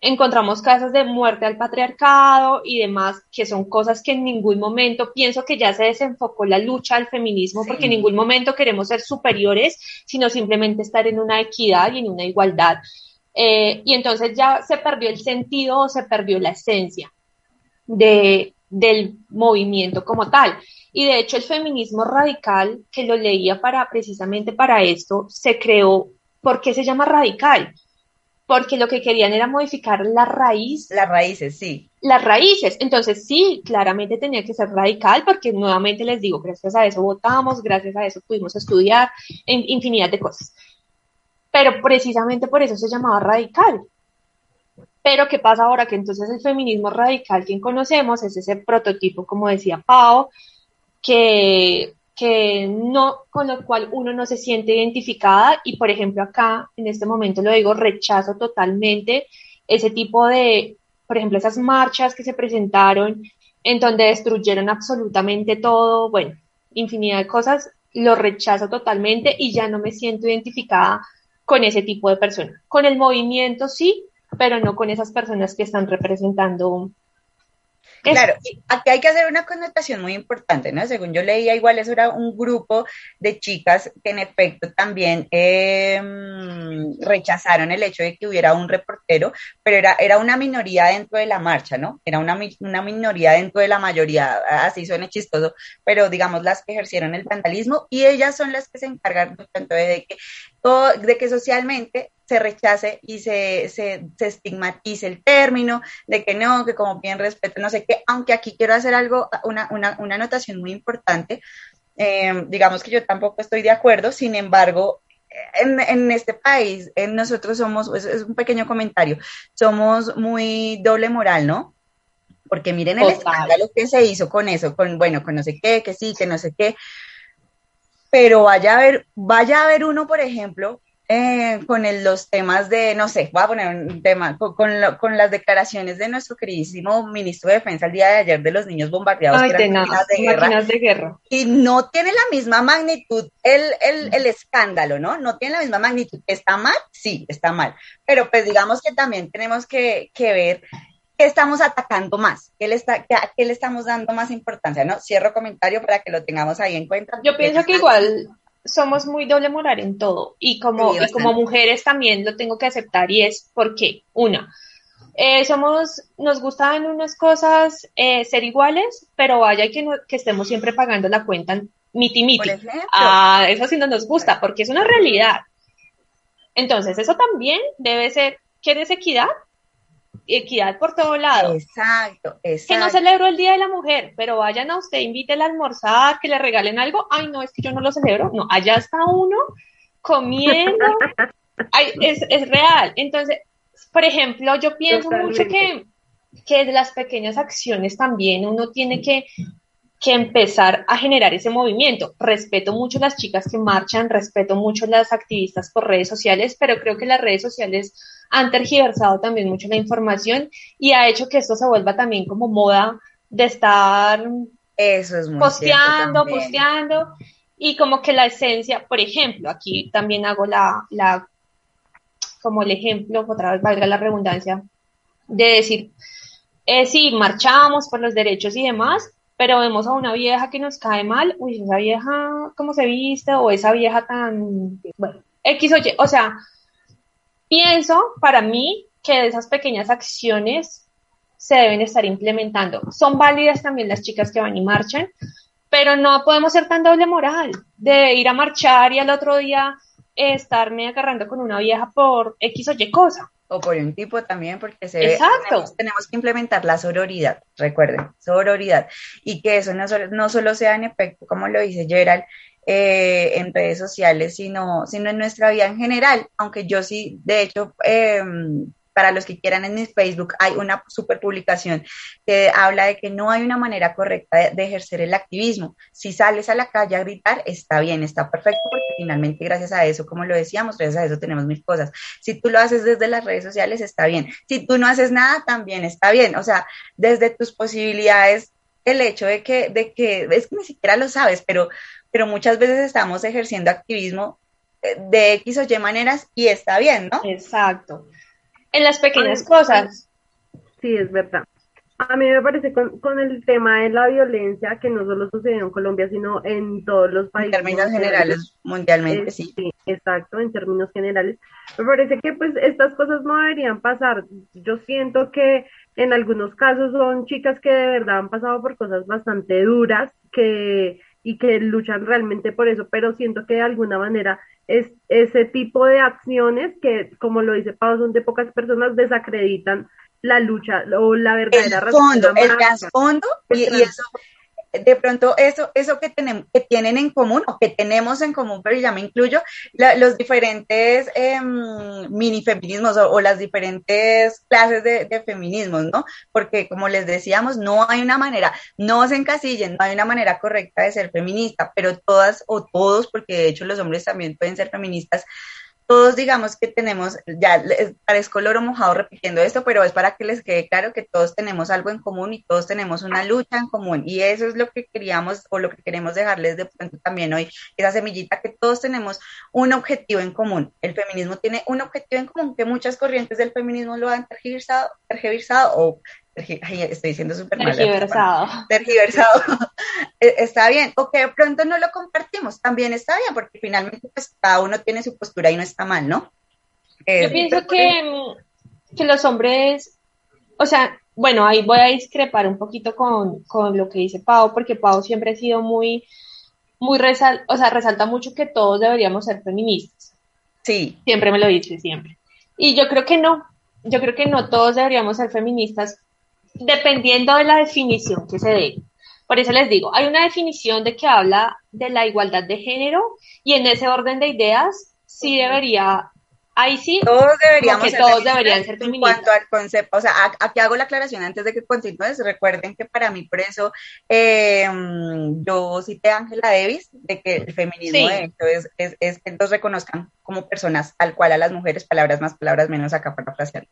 encontramos casos de muerte al patriarcado y demás, que son cosas que en ningún momento pienso que ya se desenfocó la lucha al feminismo, porque en ningún momento queremos ser superiores, sino simplemente estar en una equidad y en una igualdad. Eh, y entonces ya se perdió el sentido o se perdió la esencia de, del movimiento como tal. Y de hecho el feminismo radical, que lo leía para precisamente para esto, se creó, ¿por qué se llama radical? Porque lo que querían era modificar la raíz. Las raíces, sí. Las raíces. Entonces sí, claramente tenía que ser radical porque nuevamente les digo, gracias a eso votamos, gracias a eso pudimos estudiar, en infinidad de cosas. Pero precisamente por eso se llamaba radical, pero ¿qué pasa ahora? Que entonces el feminismo radical, quien conocemos, es ese prototipo, como decía Pau, que, que no, con lo cual uno no se siente identificada. Y por ejemplo acá, en este momento lo digo, rechazo totalmente ese tipo de, por ejemplo, esas marchas que se presentaron en donde destruyeron absolutamente todo, bueno, infinidad de cosas, lo rechazo totalmente y ya no me siento identificada con ese tipo de personas. Con el movimiento sí, pero no con esas personas que están representando Claro, aquí hay que hacer una connotación muy importante, ¿no? Según yo leía, igual eso era un grupo de chicas que en efecto también em, rechazaron el hecho de que hubiera un reportero, pero era, era una minoría dentro de la marcha, ¿no? Era una, una minoría dentro de la mayoría, así suena chistoso, pero digamos las que ejercieron el vandalismo y ellas son las que se encargan tanto de que de que socialmente se rechace y se, se, estigmatice el término, de que no, que como bien respeto, no sé qué, aunque aquí quiero hacer algo, una, una, una anotación muy importante, eh, digamos que yo tampoco estoy de acuerdo, sin embargo, en, en, este país, en nosotros somos, es, un pequeño comentario, somos muy doble moral, ¿no? Porque miren el escándalo que se hizo con eso, con, bueno, con no sé qué, que sí, que no sé qué. Pero vaya a ver, vaya a ver uno, por ejemplo, eh, con los temas de, no sé, voy a poner un tema, con, con, las declaraciones de nuestro queridísimo ministro de Defensa el día de ayer de los niños bombardeados Ay, de, guerra, Y no tiene la misma magnitud el, el, el, escándalo, ¿no? No tiene la misma magnitud. ¿Está mal? Sí, está mal. Pero pues digamos que también tenemos que, que ver qué estamos atacando más, qué le, está, qué, qué le estamos dando más importancia, ¿no? Cierro comentario para que lo tengamos ahí en cuenta. Yo pienso que igual somos muy doble moral en todo y como, como mujeres también lo tengo que aceptar y es porque, una, eh, somos, nos gustan unas cosas eh, ser iguales, pero vaya que, que estemos siempre pagando la cuenta miti miti. Ah, eso sí no nos gusta porque es una realidad. Entonces, eso también debe ser, ¿quieres equidad? Equidad por todo lado. Exacto, exacto. Que no celebro el Día de la Mujer, pero vayan a usted, invítela a almorzar, que le regalen algo. Ay, no, es que yo no lo celebro. No, allá está uno comiendo. Ay, es, es real. Entonces, por ejemplo, yo pienso mucho que, que de las pequeñas acciones también uno tiene que, que empezar a generar ese movimiento. Respeto mucho las chicas que marchan, respeto mucho las activistas por redes sociales, pero creo que las redes sociales han tergiversado también mucho la información y ha hecho que esto se vuelva también como moda de estar Eso es posteando, posteando y como que la esencia, por ejemplo, aquí también hago la, la como el ejemplo, otra vez valga la redundancia, de decir, eh, sí, marchamos por los derechos y demás, pero vemos a una vieja que nos cae mal, uy, esa vieja, ¿cómo se viste? O esa vieja tan, bueno, X o Y, o sea, Pienso para mí que esas pequeñas acciones se deben estar implementando. Son válidas también las chicas que van y marchan, pero no podemos ser tan doble moral de ir a marchar y al otro día estarme agarrando con una vieja por X o Y cosa. O por un tipo también, porque se Exacto. Tenemos, que implementar la sororidad, recuerden, sororidad. Y que eso no solo, no solo sea en efecto, como lo dice Gerald, eh, en redes sociales, sino, sino en nuestra vida en general. Aunque yo sí, de hecho, em, para los que quieran en mi Facebook, hay una super publicación que habla de que no hay una manera correcta de, ejercer el activismo. Si sales a la calle a gritar, está bien, está perfecto, porque finalmente gracias a eso, como lo decíamos, gracias a eso tenemos mil cosas. Si tú lo haces desde las redes sociales, está bien. Si tú no haces nada, también está bien. O sea, desde tus posibilidades, el hecho de que, de que, es que ni siquiera lo sabes, pero pero muchas veces estamos ejerciendo activismo eh, de X o Y maneras y está bien, ¿no? Exacto. En las pequeñas cosas. Sí, es verdad. A mí me parece con, con, el tema de la violencia, que no solo sucedió en Colombia, sino en todos los países. En términos generales, mundialmente, sí. sí. Exacto, en términos generales. Me parece que pues estas cosas no deberían pasar. Yo siento que en algunos casos son chicas que de verdad han pasado por cosas bastante duras, que y que luchan realmente por eso, pero siento que de alguna manera es ese tipo de acciones que, como lo dice Pau, son de pocas personas, desacreditan la lucha o la verdadera razón. El trasfondo, y, y, eso de pronto eso, eso que, tenemos, que tienen en común o que tenemos en común, pero ya me incluyo, los diferentes eh, mini feminismos o, las diferentes clases de, de, feminismos, ¿no? Porque como les decíamos, no hay una manera, no se encasillen, no hay una manera correcta de ser feminista, pero todas o todos, porque de hecho los hombres también pueden ser feministas, todos digamos que tenemos, ya parezco loro mojado repitiendo esto, pero es para que les quede claro que todos tenemos algo en común y todos tenemos una lucha en común. Y eso es lo que queríamos o lo que queremos dejarles de pronto también hoy, esa semillita que todos tenemos un objetivo en común. El feminismo tiene un objetivo en común que muchas corrientes del feminismo lo han tergiversado, tergiversado o estoy diciendo súper mal. Tergiversado. Tergiversado. E, está bien. O que de pronto no lo compartimos, también está bien, porque finalmente pues cada uno tiene su postura y no está mal, ¿no? Yo pienso que, que los hombres, o sea, bueno, ahí voy a discrepar un poquito con, con lo que dice Pau, porque Pau siempre ha sido muy, muy resal, o sea, resalta mucho que todos deberíamos ser feministas. Sí. Siempre me lo dice, siempre. Y yo creo que no, yo creo que no todos deberíamos ser feministas dependiendo de la definición que se dé. Por eso les digo, hay una definición de que habla de la igualdad de género y en ese orden de ideas sí debería ahí sí, todos deberíamos ser todos deberían ser feministas. En cuanto al concepto, o sea, aquí hago la aclaración antes de que continúes, recuerden que para mí por eso eh, yo cité a Ángela Davis, de que el feminismo es, es, que nos reconozcan como personas, al cual a las mujeres, palabras más, palabras menos, acá para frasear.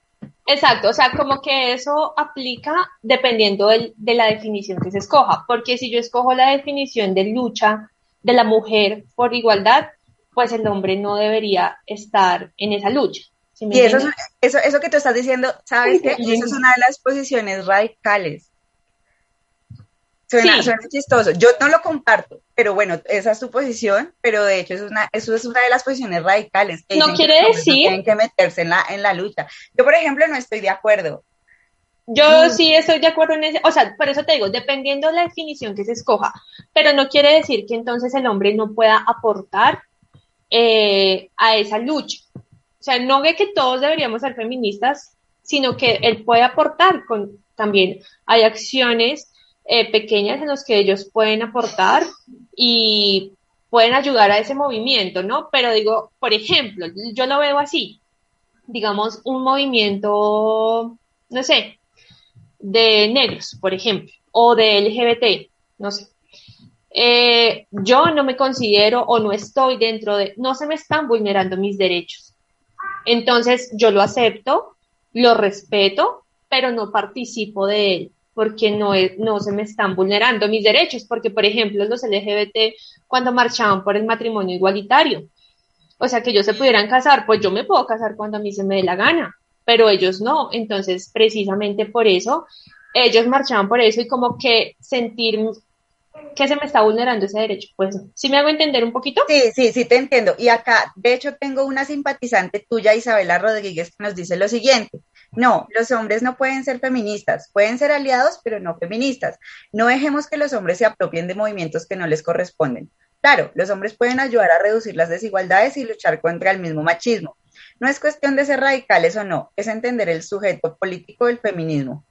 Exacto, o sea, como que eso aplica dependiendo de la definición que se escoja, porque si yo escojo la definición de lucha de la mujer por igualdad, pues el hombre no debería estar en esa lucha. y eso, eso, eso que tú estás diciendo, ¿sabes qué? Esa es una de las posiciones radicales. Suena, suena, chistoso. Yo no lo comparto, pero bueno, esa es tu posición, pero de hecho es una, eso es una de las posiciones radicales. no quiere decir. tienen que meterse en la, en la lucha. Yo, por ejemplo, no estoy de acuerdo. Yo mm. sí estoy de acuerdo en ese, o sea, por eso te digo, dependiendo de la definición que se escoja, pero no quiere decir que entonces el hombre no pueda aportar eh, a esa lucha. O sea, no ve que todos deberíamos ser feministas, sino que él puede aportar con también hay acciones eh, pequeñas en las que ellos pueden aportar y pueden ayudar a ese movimiento, ¿no? Pero digo, por ejemplo, yo lo veo así, digamos, un movimiento, no sé, de negros, por ejemplo, o de LGBT, no sé. Eh, yo no me considero o no estoy dentro de, no se me están vulnerando mis derechos. Entonces yo lo acepto, lo respeto, pero no participo de él porque no, no se me están vulnerando mis derechos, porque por ejemplo los LGBT cuando marchaban por el matrimonio igualitario, o sea que ellos se pudieran casar, pues yo me puedo casar cuando a mí se me dé la gana, pero ellos no, entonces precisamente por eso ellos marchaban por eso y como que sentir que se me está vulnerando ese derecho. Pues, ¿sí me hago entender un poquito? Sí, sí, sí, te entiendo. Y acá, de hecho, tengo una simpatizante tuya, Isabela Rodríguez, que nos dice lo siguiente. No, los hombres no pueden ser feministas, pueden ser aliados, pero no feministas. No dejemos que los hombres se apropien de movimientos que no les corresponden. Claro, los hombres pueden ayudar a reducir las desigualdades y luchar contra el mismo machismo. No es cuestión de ser radicales o no, es entender el sujeto político del feminismo.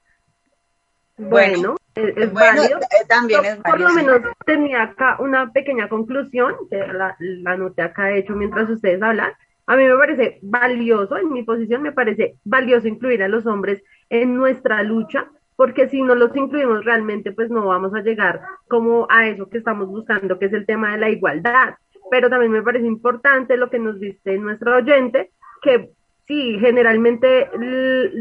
Bueno, es, válido. Eh, también es Por lo menos tenía acá una pequeña conclusión, la, la anoté acá de hecho mientras ustedes hablan. A mí me parece valioso, en mi posición me parece valioso incluir a los hombres en nuestra lucha, porque si no los incluimos realmente, pues no vamos a llegar como a eso que estamos buscando, que es el tema de la igualdad. Pero también me parece importante lo que nos dice nuestro oyente, que sí, generalmente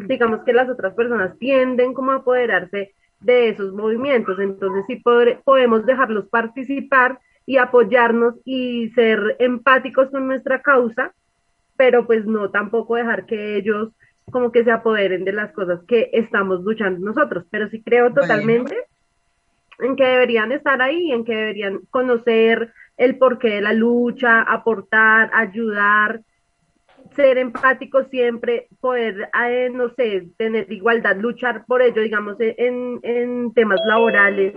digamos que las otras personas tienden como a apoderarse de esos movimientos, entonces sí podemos dejarlos participar y apoyarnos y ser empáticos con nuestra causa, pero pues no tampoco dejar que ellos como que se apoderen de las cosas que estamos luchando nosotros, pero sí creo totalmente en que deberían estar ahí, en que deberían conocer el porqué de la lucha, aportar, ayudar, ser empático siempre, poder, eh, no sé, tener igualdad, luchar por ello, digamos, en, en temas laborales,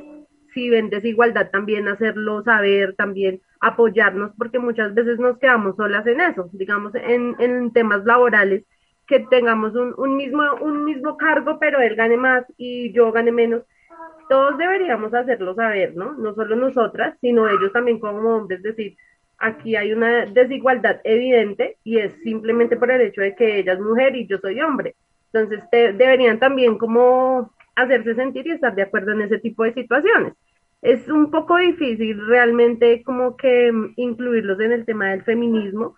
si ven desigualdad también hacerlo saber, también apoyarnos, porque muchas veces nos quedamos solas en eso, digamos, en, en temas laborales, que tengamos un, un, mismo, un mismo cargo, pero él gane más y yo gane menos. Todos deberíamos hacerlo saber, ¿no? No solo nosotras, sino ellos también como hombres, decir, aquí hay una desigualdad evidente y es simplemente por el hecho de que ella es mujer y yo soy hombre. Entonces deberían también como hacerse sentir y estar de acuerdo en ese tipo de situaciones. Es un poco difícil realmente como que mm, incluirlos en el tema del feminismo,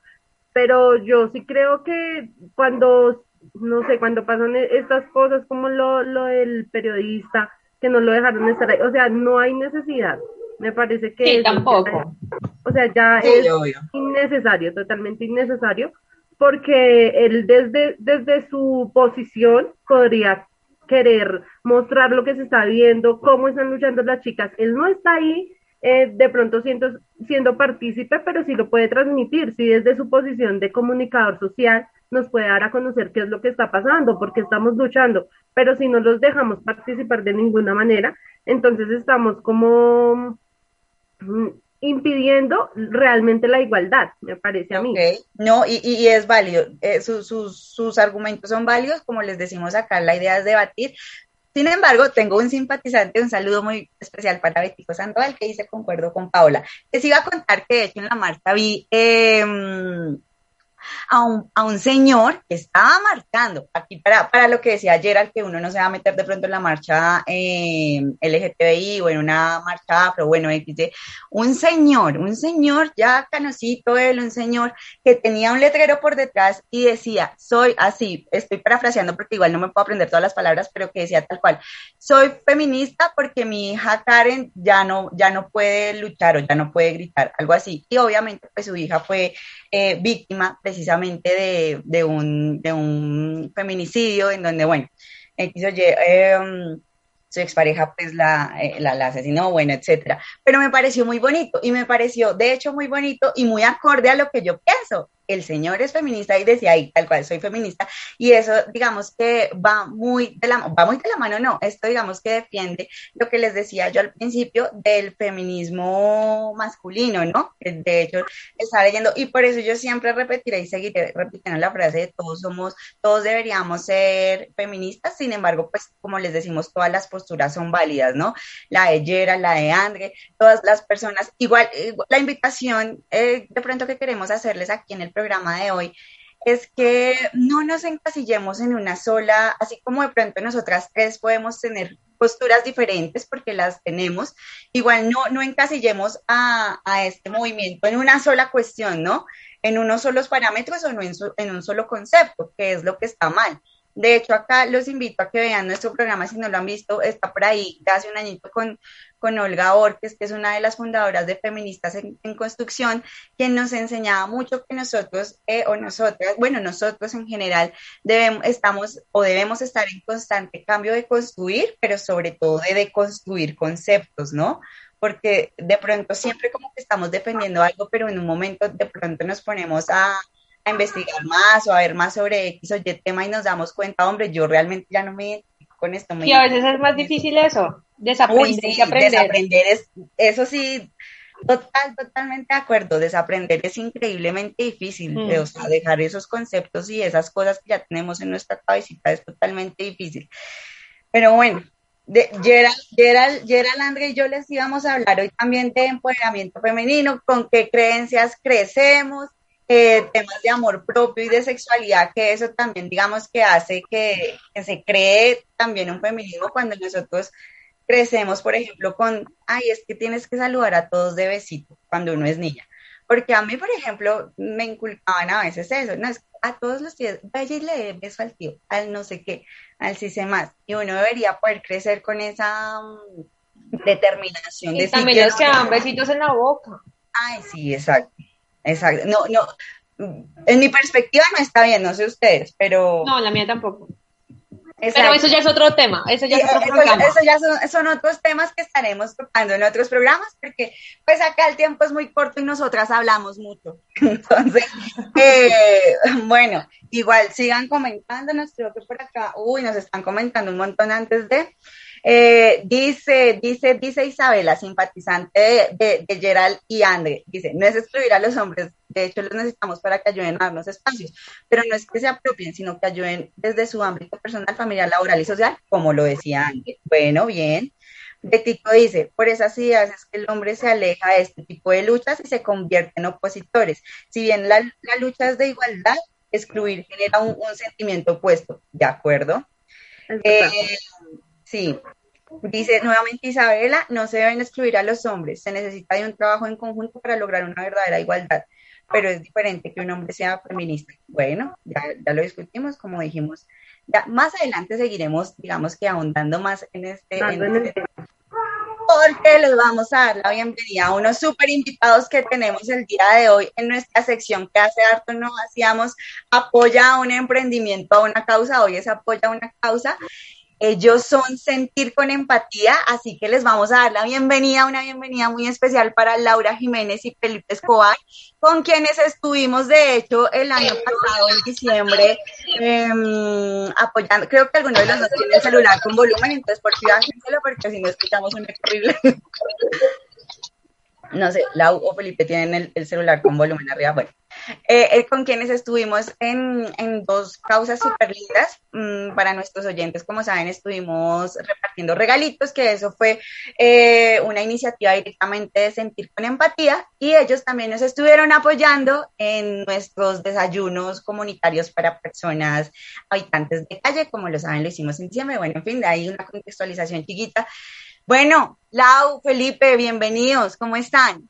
pero yo sí creo que cuando, no sé, cuando pasan e-, estas cosas como lo, lo del periodista, que no lo dejaron estar ahí, o sea, no hay necesidad. Me parece que... Sí, tampoco. o sea, ya es innecesario, totalmente innecesario, porque él desde, desde su posición podría querer mostrar lo que se está viendo, cómo están luchando las chicas. Él no está ahí eh, de pronto siendo, siendo partícipe, pero sí lo puede transmitir, sí desde su posición de comunicador social nos puede dar a conocer qué es lo que está pasando, porque estamos luchando, pero si no los dejamos participar de ninguna manera, entonces estamos como impidiendo realmente la igualdad, me parece a mí. No, y, y, es válido, eh, sus, sus argumentos son válidos, como les decimos acá, la idea es debatir, sin embargo, tengo un simpatizante, un saludo muy especial para Betico Sandoval, que dice concuerdo con Paola. Les iba a contar que de hecho en la marcha vi eh, a un, a un señor que estaba marchando, aquí para, para lo que decía ayer, al que uno no se va a meter de pronto en la marcha eh, LGTBI o en una marcha afro, bueno, un señor, un señor ya canosito él, un señor que tenía un letrero por detrás y decía, soy así, estoy parafraseando porque igual no me puedo aprender todas las palabras, pero que decía tal cual, soy feminista porque mi hija Karen ya no, ya no puede luchar o ya no puede gritar, algo así. Y obviamente pues su hija fue eh, víctima precisamente de, un, de un feminicidio en donde, bueno, X em, su expareja pues la, eh, la, la, asesinó, bueno, etcétera. Pero me pareció muy bonito y me pareció de hecho muy bonito y muy acorde a lo que yo pienso el señor es feminista y decía ahí tal cual soy feminista y eso digamos que va muy de la va muy de la mano no esto digamos que defiende lo que les decía yo al principio del feminismo masculino no de hecho está leyendo y por eso yo siempre repetiré y seguiré repitiendo la frase de todos somos todos deberíamos ser feministas sin embargo pues como les decimos todas las son válidas no la de Yera la de Andre todas las personas igual, la invitación eh, de pronto que queremos hacerles aquí en el programa de hoy es que no nos encasillemos en una sola, así como de pronto nosotras tres podemos tener posturas diferentes porque las tenemos, igual no, no encasillemos a, a este movimiento en una sola cuestión, ¿no? En unos solos parámetros o no en, en un solo concepto, que es lo que está mal. De hecho, acá los invito a que vean nuestro programa, si no lo han visto, está por ahí hace un añito con, con Olga Orques, que es una de las fundadoras de Feministas en, Construcción, quien nos enseñaba mucho que nosotros eh, o nosotras, bueno, nosotros en general debemos, estamos o debemos estar en constante cambio de construir, pero sobre todo de deconstruir conceptos, ¿no? Porque de pronto siempre como que estamos defendiendo algo, pero en un momento de pronto nos ponemos a a investigar más o a ver más sobre X o Y tema y nos damos cuenta, hombre, yo realmente ya no me identifico con esto. y a veces es más difícil eso, desaprender y aprender. Desaprender es, eso sí, total, totalmente de acuerdo, desaprender es increíblemente difícil, mm. o sea, dejar esos conceptos y esas cosas que ya tenemos en nuestra cabecita es totalmente difícil. Pero bueno, de Gerald, Gerald, Gerald Andre y yo les íbamos a hablar hoy también de empoderamiento femenino, con qué creencias crecemos, eh, temas de amor propio y de sexualidad, que eso también digamos que hace que, se cree también un feminismo cuando nosotros crecemos, por ejemplo, con, ay, es que tienes que saludar a todos de besito cuando uno es niña. Porque a mí, por ejemplo, me inculcaban a veces eso, no es a todos los tíos, vaya y le dé beso al tío, al no sé qué, al sí sé más. Y uno debería poder crecer con esa mm, determinación. Y también los que dan besitos en la boca. Ay, sí, exacto. Exacto. No, no. En mi perspectiva no está bien, no sé ustedes, pero. No, la mía tampoco. Pero eso ya es otro tema, eso ya es otro programa. Eso ya son, otros temas que estaremos tocando en otros programas, porque pues acá el tiempo es muy corto y nosotras hablamos mucho. Entonces, eh, bueno, igual sigan comentándonos, creo que por acá, uy, nos están comentando un montón antes de. Eh, dice, dice, dice Isabela, simpatizante de, de, Gerald y Andre, dice, no es excluir a los hombres, de hecho los necesitamos para que ayuden a darnos espacios, pero no es que se apropien, sino que ayuden desde su ámbito personal, familiar, laboral y social, como lo decía Andre. Bueno, bien. Betito dice, por esas ideas es que el hombre se aleja de este tipo de luchas y se convierte en opositores. Si bien la, lucha es de igualdad, excluir genera un, sentimiento opuesto, ¿de acuerdo? Eh, Sí, dice nuevamente Isabela, no se deben excluir a los hombres, se necesita de un trabajo en conjunto para lograr una verdadera igualdad, pero es diferente que un hombre sea feminista. Bueno, ya, lo discutimos, como dijimos. Ya, más adelante seguiremos, digamos que ahondando más en este, este porque les vamos a dar la bienvenida a unos súper invitados que tenemos el día de hoy en nuestra sección que hace harto no hacíamos, apoya a un emprendimiento, a una causa, hoy es apoya a una causa ellos son sentir con empatía, así que les vamos a dar la bienvenida, una bienvenida muy especial para Laura Jiménez y Felipe Escobar, con quienes estuvimos de hecho el año pasado, en diciembre, em, apoyando. Creo que alguno de los dos tiene el celular con volumen, entonces por si bájenselo porque si no escuchamos un horrible. No sé, Lau o Felipe tienen el, celular con volumen arriba. Bueno, eh, eh, con quienes estuvimos en, dos causas súper lindas. Mm, para nuestros oyentes, como saben, estuvimos repartiendo regalitos, que eso fue eh, una iniciativa directamente de sentir con empatía y ellos también nos estuvieron apoyando en nuestros desayunos comunitarios para personas habitantes de calle, como lo saben, lo hicimos en diciembre. Bueno, en fin, hay una contextualización chiquita. Bueno, Lau, Felipe, bienvenidos, ¿cómo están?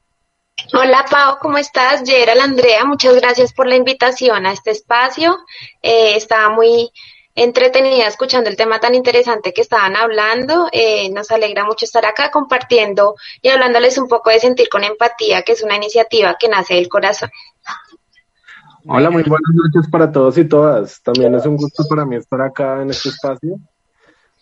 Hola Pau, ¿cómo estás? Gerald, Andrea, muchas gracias por la invitación a este espacio. Eh, estaba muy entretenida escuchando el tema tan interesante que estaban hablando. Eh, nos alegra mucho estar acá compartiendo y hablándoles un poco de sentir con empatía, que es una iniciativa que nace del corazón. Hola, muy buenas noches para todos y todas. También es un gusto para mí estar acá en este espacio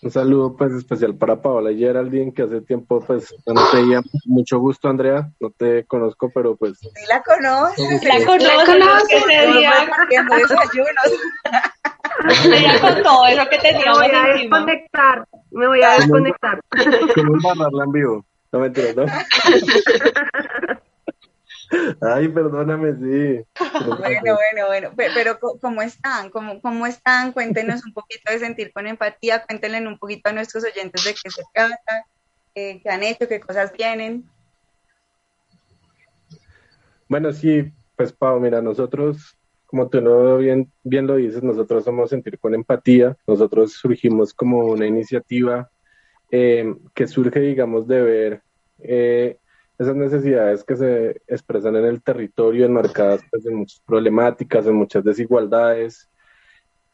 un saludo pues especial para Paola y Geraldine, que hace tiempo pues no te veía mucho gusto, Andrea, no te conozco, pero pues... Sí la conozco, la conozco, la que te día. Ella con todo eso que teníamos Me voy a desconectar, me voy a desconectar. ¿Cómo embarrarla en vivo? No me entiendes, ¿no? Ay, perdóname, sí. Bueno, bueno, bueno. Pero, ¿cómo están? ¿Cómo, ¿Cómo están? Cuéntenos un poquito de sentir con empatía. Cuéntenle un poquito a nuestros oyentes de qué se trata, qué han hecho, qué cosas vienen. Bueno, sí, pues Pau, mira, nosotros, como tú no bien, bien lo dices, nosotros somos sentir con empatía. Nosotros surgimos como una iniciativa eh, que surge, digamos, de ver eh, esas necesidades que se expresan en el territorio, enmarcadas pues, en muchas problemáticas, en muchas desigualdades.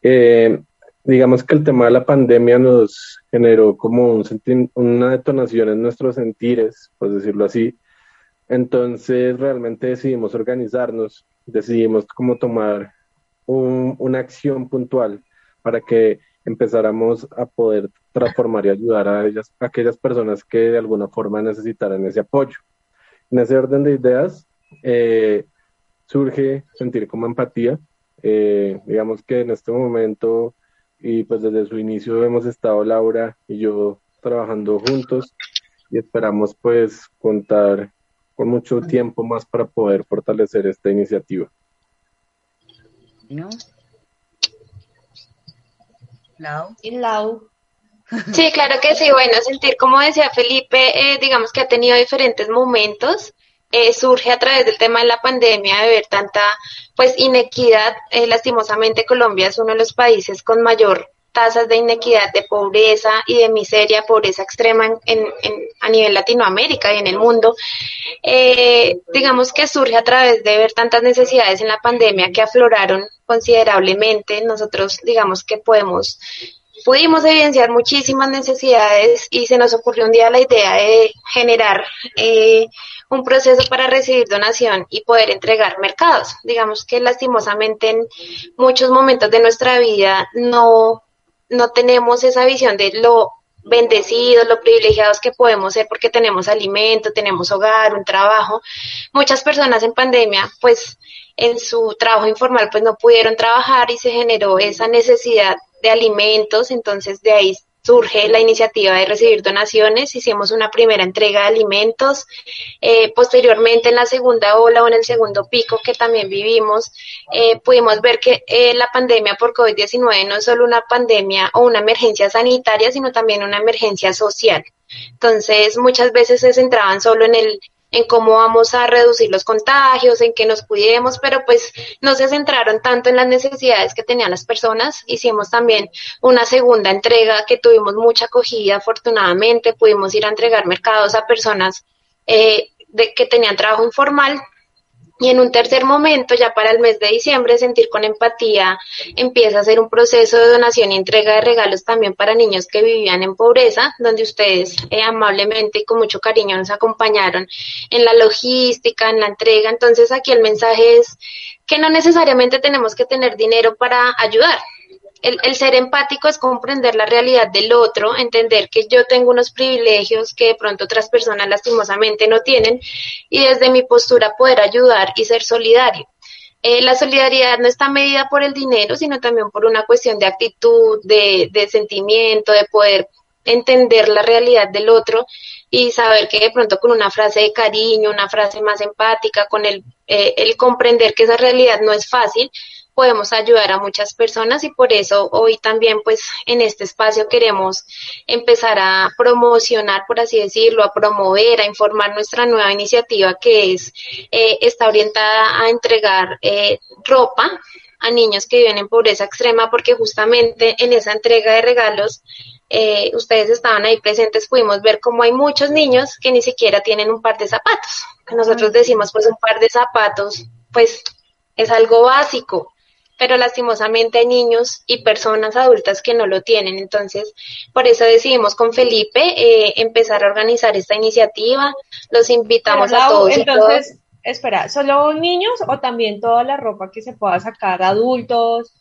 Eh, digamos que el tema de la pandemia nos generó como un una detonación en nuestros sentires, por decirlo así. Entonces realmente decidimos organizarnos, decidimos cómo tomar una acción puntual para que empezáramos a poder transformar y ayudar a, ellas, a aquellas personas que de alguna forma necesitaran ese apoyo. En ese orden de ideas eh, surge sentir como empatía. Eh, digamos que en este momento y pues desde su inicio hemos estado Laura y yo trabajando juntos y esperamos pues contar con mucho tiempo más para poder fortalecer esta iniciativa. ¿No? Lau. Y Lau. Sí, claro que sí. Bueno, sentir, como decía Felipe, eh, digamos que ha tenido diferentes momentos. Eh, surge a través del tema de la pandemia, de ver tanta pues inequidad. Eh, lastimosamente Colombia es uno de los países con mayor tasas de inequidad, de pobreza y de miseria, pobreza extrema en, a nivel Latinoamérica y en el mundo. digamos que surge a través de ver tantas necesidades en la pandemia que afloraron considerablemente. Nosotros digamos que podemos pudimos evidenciar muchísimas necesidades y se nos ocurrió un día la idea de generar eh, un proceso para recibir donación y poder entregar mercados. Digamos que lastimosamente en muchos momentos de nuestra vida no, no tenemos esa visión de lo bendecidos, lo privilegiados que podemos ser porque tenemos alimento, tenemos hogar, un trabajo. Muchas personas en pandemia, pues en su trabajo informal, pues no pudieron trabajar y se generó esa necesidad de alimentos, entonces de ahí surge la iniciativa de recibir donaciones, hicimos una primera entrega de alimentos, eh, posteriormente en la segunda ola o en el segundo pico que también vivimos, eh, pudimos ver que eh, la pandemia por COVID-19 no es solo una pandemia o una emergencia sanitaria, sino también una emergencia social. Entonces, muchas veces se centraban solo en el en cómo vamos a reducir los contagios, en que nos cuidemos, pero pues no se centraron tanto en las necesidades que tenían las personas. Hicimos también una segunda entrega que tuvimos mucha acogida, afortunadamente, pudimos ir a entregar mercados a personas eh, que tenían trabajo informal y en un tercer momento, ya para el mes de diciembre, sentir con empatía empieza a ser un proceso de donación y entrega de regalos también para niños que vivían en pobreza, donde ustedes eh, amablemente y con mucho cariño nos acompañaron en la logística, en la entrega. Entonces aquí el mensaje es que no necesariamente tenemos que tener dinero para ayudar, el, ser empático es comprender la realidad del otro, entender que yo tengo unos privilegios que de pronto otras personas lastimosamente no tienen y desde mi postura poder ayudar y ser solidario. Eh, la solidaridad no está medida por el dinero, sino también por una cuestión de actitud, de, de sentimiento, de poder entender la realidad del otro y saber que de pronto con una frase de cariño, una frase más empática, con el, eh, el comprender que esa realidad no es fácil, podemos ayudar a muchas personas y por eso hoy también pues en este espacio queremos empezar a promocionar, por así decirlo, a promover, a informar nuestra nueva iniciativa que es, eh, está orientada a entregar eh, ropa a niños que viven en pobreza extrema porque justamente en esa entrega de regalos eh, ustedes estaban ahí presentes, pudimos ver cómo hay muchos niños que ni siquiera tienen un par de zapatos. Nosotros decimos, pues un par de zapatos, pues es algo básico, pero lastimosamente hay niños y personas adultas que no lo tienen. Entonces, por eso decidimos con Felipe eh, empezar a organizar esta iniciativa. Los invitamos a todos. Entonces, espera, ¿solo niños o también toda la ropa que se pueda sacar adultos?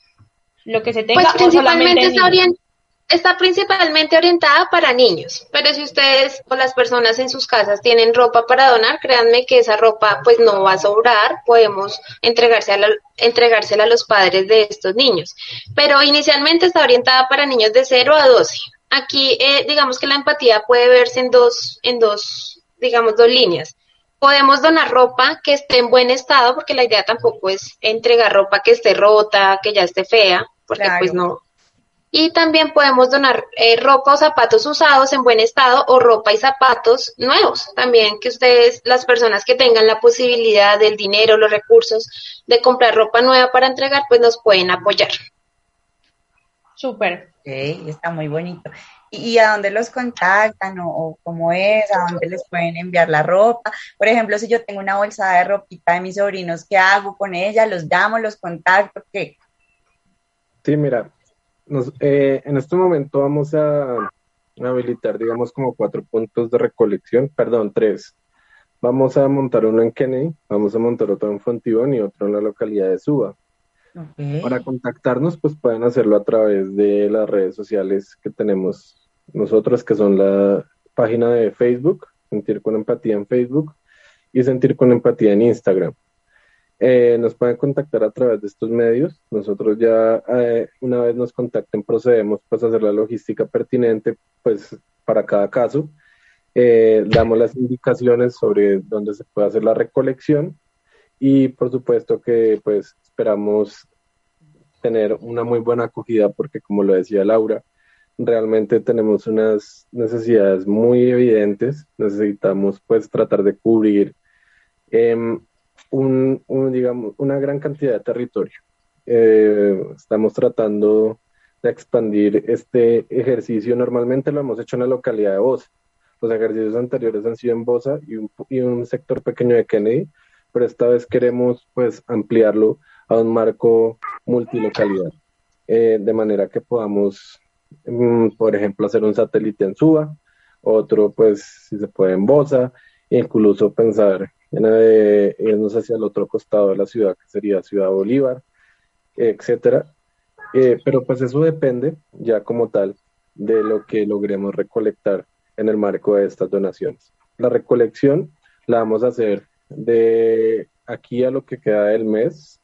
Lo que se tenga. Pues principalmente está orientada está principalmente orientada para niños, pero si ustedes o las personas en sus casas tienen ropa para donar, créanme que esa ropa pues no va a sobrar, podemos entregarse a entregársela a los padres de estos niños. Pero inicialmente está orientada para niños de 0 a 12. Aquí eh, digamos que la empatía puede verse en dos, en dos, digamos, dos líneas. Podemos donar ropa que esté en buen estado, porque la idea tampoco es entregar ropa que esté rota, que ya esté fea, porque pues no, y también podemos donar eh, ropa o zapatos usados en buen estado o ropa y zapatos nuevos. También que ustedes, las personas que tengan la posibilidad del dinero, los recursos de comprar ropa nueva para entregar, pues nos pueden apoyar. Súper. Ok, está muy bonito. ¿Y a dónde los contactan o, cómo es? ¿A dónde les pueden enviar la ropa? Por ejemplo, si yo tengo una bolsa de ropita de mis sobrinos, ¿qué hago con ella? ¿Los llamo, los contacto? ¿Qué? Sí, mira, nos, eh, en este momento vamos a habilitar, digamos, como cuatro puntos de recolección, perdón, tres. Vamos a montar uno en Kennedy, vamos a montar otro en Fontibón y otro en la localidad de Suba. Para contactarnos, pues pueden hacerlo a través de las redes sociales que tenemos nosotros, que son la página de Facebook, Sentir con Empatía en Facebook y Sentir con Empatía en Instagram. Eh, nos pueden contactar a través de estos medios. Nosotros ya eh, una vez nos contacten procedemos pues a hacer la logística pertinente pues para cada caso. Eh, damos las indicaciones sobre dónde se puede hacer la recolección y por supuesto que pues esperamos tener una muy buena acogida porque como lo decía Laura, realmente tenemos unas necesidades muy evidentes, necesitamos pues tratar de cubrir una gran cantidad de territorio. Eh, estamos tratando de expandir este ejercicio. Normalmente lo hemos hecho en la localidad de Bosa. Los ejercicios anteriores han sido en Bosa y un, sector pequeño de Kennedy, pero esta vez queremos pues ampliarlo a un marco multilocalidad, eh, de manera que podamos, mm, por ejemplo, hacer un satélite en Suba, otro pues si se puede en Bosa, incluso pensar de irnos hacia el otro costado de la ciudad, que sería Ciudad Bolívar, etcétera. Eh, pero pues eso depende ya como tal de lo que logremos recolectar en el marco de estas donaciones. La recolección la vamos a hacer de aquí a lo que queda del mes.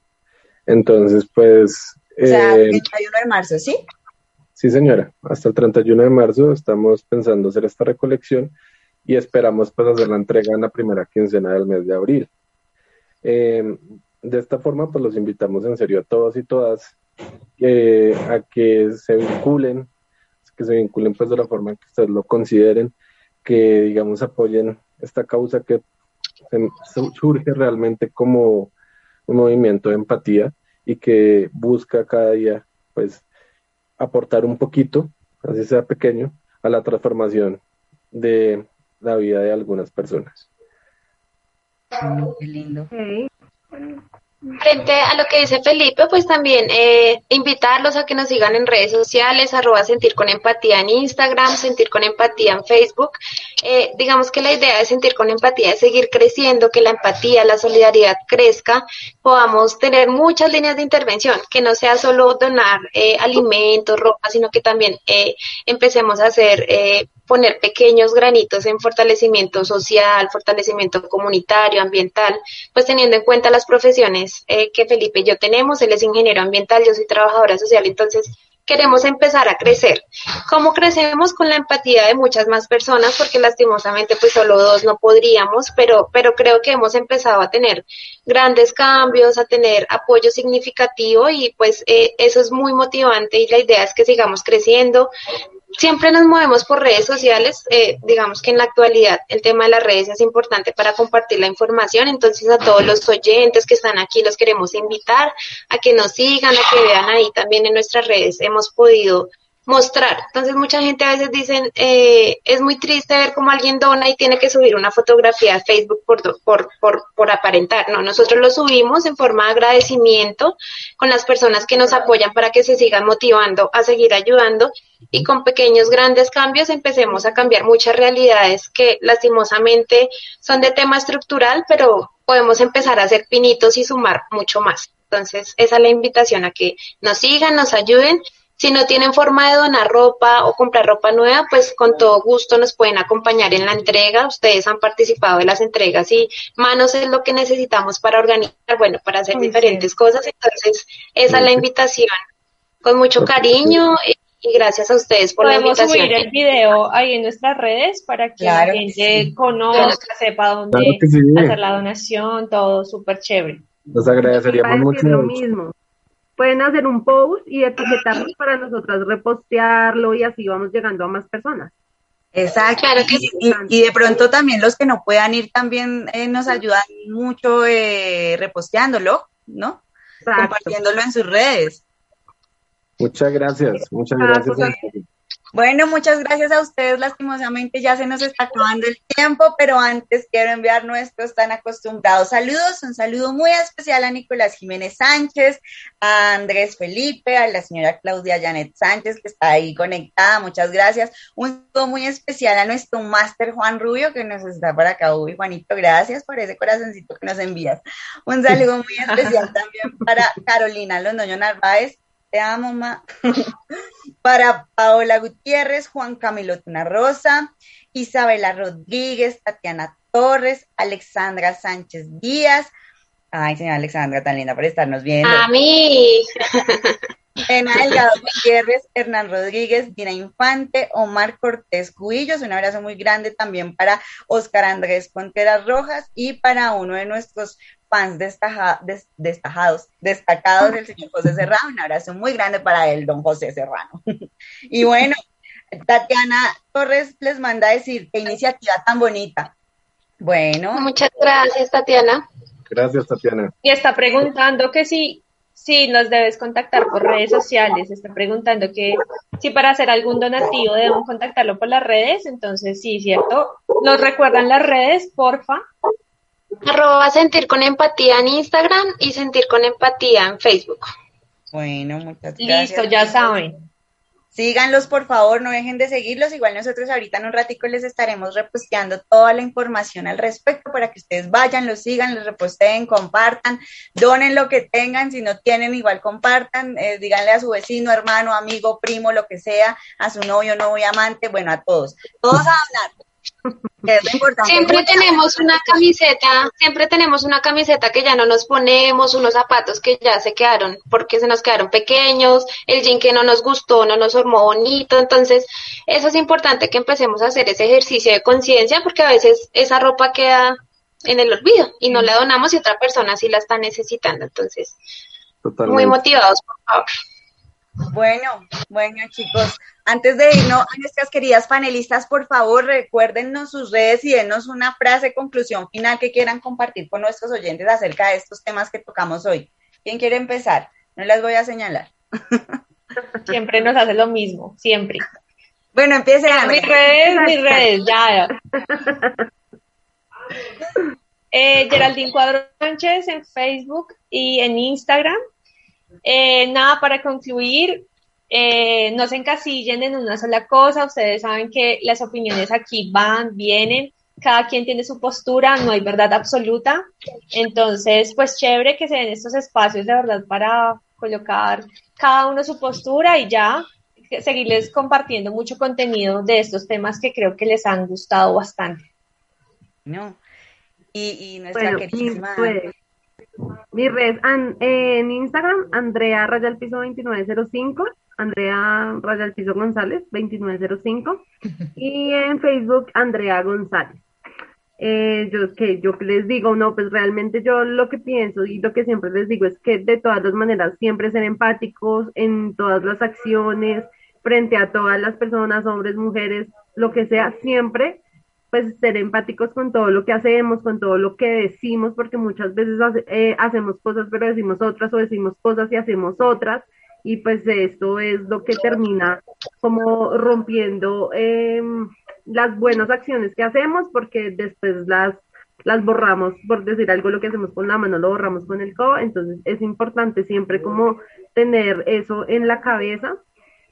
Entonces, pues... O sea, el 31 de marzo, ¿sí? Sí, señora. Hasta el 31 de marzo estamos pensando hacer esta recolección y esperamos pues hacer la entrega en la primera quincena del mes de abril. Em, de esta forma pues los invitamos en serio a todos y todas a que se vinculen, que se vinculen pues de la forma en que ustedes lo consideren, que digamos apoyen esta causa que surge realmente como un movimiento de empatía y que busca cada día pues aportar un poquito, así sea pequeño, a la transformación de la vida de algunas personas. qué lindo. Frente a lo que dice Felipe, pues también eh, invitarlos a que nos sigan en redes sociales, arroba sentir con empatía en Instagram, sentir con empatía en Facebook. Eh, digamos que la idea de sentir con empatía es seguir creciendo, que la empatía, la solidaridad crezca, podamos tener muchas líneas de intervención, que no sea solo donar eh, alimentos, ropa, sino que también empecemos a hacer poner pequeños granitos en fortalecimiento social, fortalecimiento comunitario, ambiental, pues teniendo en cuenta las profesiones eh, que Felipe y yo tenemos, él es ingeniero ambiental, yo soy trabajadora social, entonces queremos empezar a crecer. ¿Cómo crecemos? Con la empatía de muchas más personas, porque lastimosamente pues solo dos no podríamos, pero, pero creo que hemos empezado a tener grandes cambios, a tener apoyo significativo y pues eh, eso es muy motivante y la idea es que sigamos creciendo, siempre nos movemos por redes sociales, eh, digamos que en la actualidad el tema de las redes es importante para compartir la información, entonces a todos los oyentes que están aquí los queremos invitar a que nos sigan, a que vean ahí también en nuestras redes hemos podido mostrar. Entonces mucha gente a veces dicen, eh, es muy triste ver cómo alguien dona y tiene que subir una fotografía a Facebook por, por, por, por aparentar. No, nosotros lo subimos en forma de agradecimiento con las personas que nos apoyan para que se sigan motivando a seguir ayudando y con pequeños, grandes cambios empecemos a cambiar muchas realidades que lastimosamente son de tema estructural, pero podemos empezar a hacer pinitos y sumar mucho más. Entonces, esa es la invitación a que nos sigan, nos ayuden si no tienen forma de donar ropa o comprar ropa nueva, pues con todo gusto nos pueden acompañar en la entrega. Ustedes han participado de las entregas y manos es lo que necesitamos para organizar, bueno, para hacer diferentes cosas. Entonces, esa es la invitación. Con mucho cariño y gracias a ustedes por la invitación. Podemos subir el video ahí en nuestras redes para que la gente conozca, sepa dónde hacer la donación, todo súper chévere. Nos agradeceríamos mucho. Lo mismo pueden hacer un post y etiquetarnos para nosotras repostearlo y así vamos llegando a más personas. Exacto. y, de pronto también los que no puedan ir también eh, nos ayudan mucho eh, reposteándolo, ¿no? Compartiéndolo en sus redes. Muchas gracias, muchas gracias. Bueno, muchas gracias a ustedes. Lastimosamente ya se nos está acabando el tiempo, pero antes quiero enviar nuestros tan acostumbrados saludos. Un saludo muy especial a Nicolás Jiménez Sánchez, a Andrés Felipe, a la señora Claudia Janet Sánchez, que está ahí conectada. Muchas gracias. Un saludo muy especial a nuestro máster Juan Rubio, que nos está por acá. Uy, Juanito, gracias por ese corazoncito que nos envías. Un saludo muy especial también para Carolina Londoño Narváez, te amo, ma. Para Paola Gutiérrez, Juan Camilo Rosa, Isabela Rodríguez, Tatiana Torres, Alexandra Sánchez Díaz. Ay, señora Alexandra, tan linda por estarnos viendo. A mí. Ena Delgado Gutiérrez, Hernán Rodríguez, Dina Infante, Omar Cortés Cuillos, un abrazo muy grande también para Oscar Andrés Conteras Rojas y para uno de nuestros fans destacados, destacados del señor José Serrano. Un abrazo muy grande para él, don José Serrano. y bueno, Tatiana Torres les manda a decir qué iniciativa tan bonita. Bueno. Muchas gracias, Tatiana. Gracias, Tatiana. Y está preguntando que si, si nos debes contactar por redes sociales. Está preguntando que si para hacer algún donativo debemos contactarlo por las redes. Entonces, sí, ¿cierto? ¿Nos recuerdan las redes, porfa? Arroba sentir con empatía en Instagram y sentir con empatía en Facebook. Bueno, muchas gracias. Listo, ya saben. Síganlos, por favor, no dejen de seguirlos. Igual nosotros ahorita en un ratico les estaremos reposteando toda la información al respecto para que ustedes vayan, los sigan, los reposteen, compartan, donen lo que tengan. Si no tienen, igual compartan, eh, díganle a su vecino, hermano, amigo, primo, lo que sea, a su novio, novio, amante, bueno, a todos. Todos a Siempre tenemos una camiseta, siempre tenemos una camiseta que ya no nos ponemos, unos zapatos que ya se quedaron porque se nos quedaron pequeños, el jean que no nos gustó, no nos formó bonito, entonces eso es importante que empecemos a hacer ese ejercicio de conciencia porque a veces esa ropa queda en el olvido y no la donamos y otra persona sí la está necesitando, entonces muy motivados, por favor. Bueno, bueno chicos, antes de irnos a nuestras queridas panelistas, por favor recuérdennos sus redes y denos una frase conclusión final que quieran compartir con nuestros oyentes acerca de estos temas que tocamos hoy. ¿Quién quiere empezar? No las voy a señalar. Siempre nos hace lo mismo, siempre. Bueno, empiece a Mis redes, mis redes, ya. Eh, Geraldine Cuadro Sánchez en Facebook y en Instagram. Eh, nada, para concluir, eh, no se encasillen en una sola cosa, ustedes saben que las opiniones aquí van, vienen, cada quien tiene su postura, no hay verdad absoluta, entonces pues chévere que se den estos espacios de verdad para colocar cada uno su postura y ya seguirles compartiendo mucho contenido de estos temas que creo que les han gustado bastante. No. Y, nuestra queridísima Mi red en Instagram, Andrea Raya al Piso 2905, Andrea Raya al Piso González 2905 y en Facebook Andrea González. Eh, que yo les digo, no, pues realmente yo lo que pienso y lo que siempre les digo es que de todas las maneras siempre ser empáticos en todas las acciones, frente a todas las personas, hombres, mujeres, lo que sea, siempre pues ser empáticos con todo lo que hacemos, con todo lo que decimos, porque muchas veces eh, hacemos cosas pero decimos otras o decimos cosas y hacemos otras y pues esto es lo que termina como rompiendo eh, las buenas acciones que hacemos porque después las las borramos, por decir algo, lo que hacemos con la mano lo borramos con el codo, entonces es importante siempre como tener eso en la cabeza.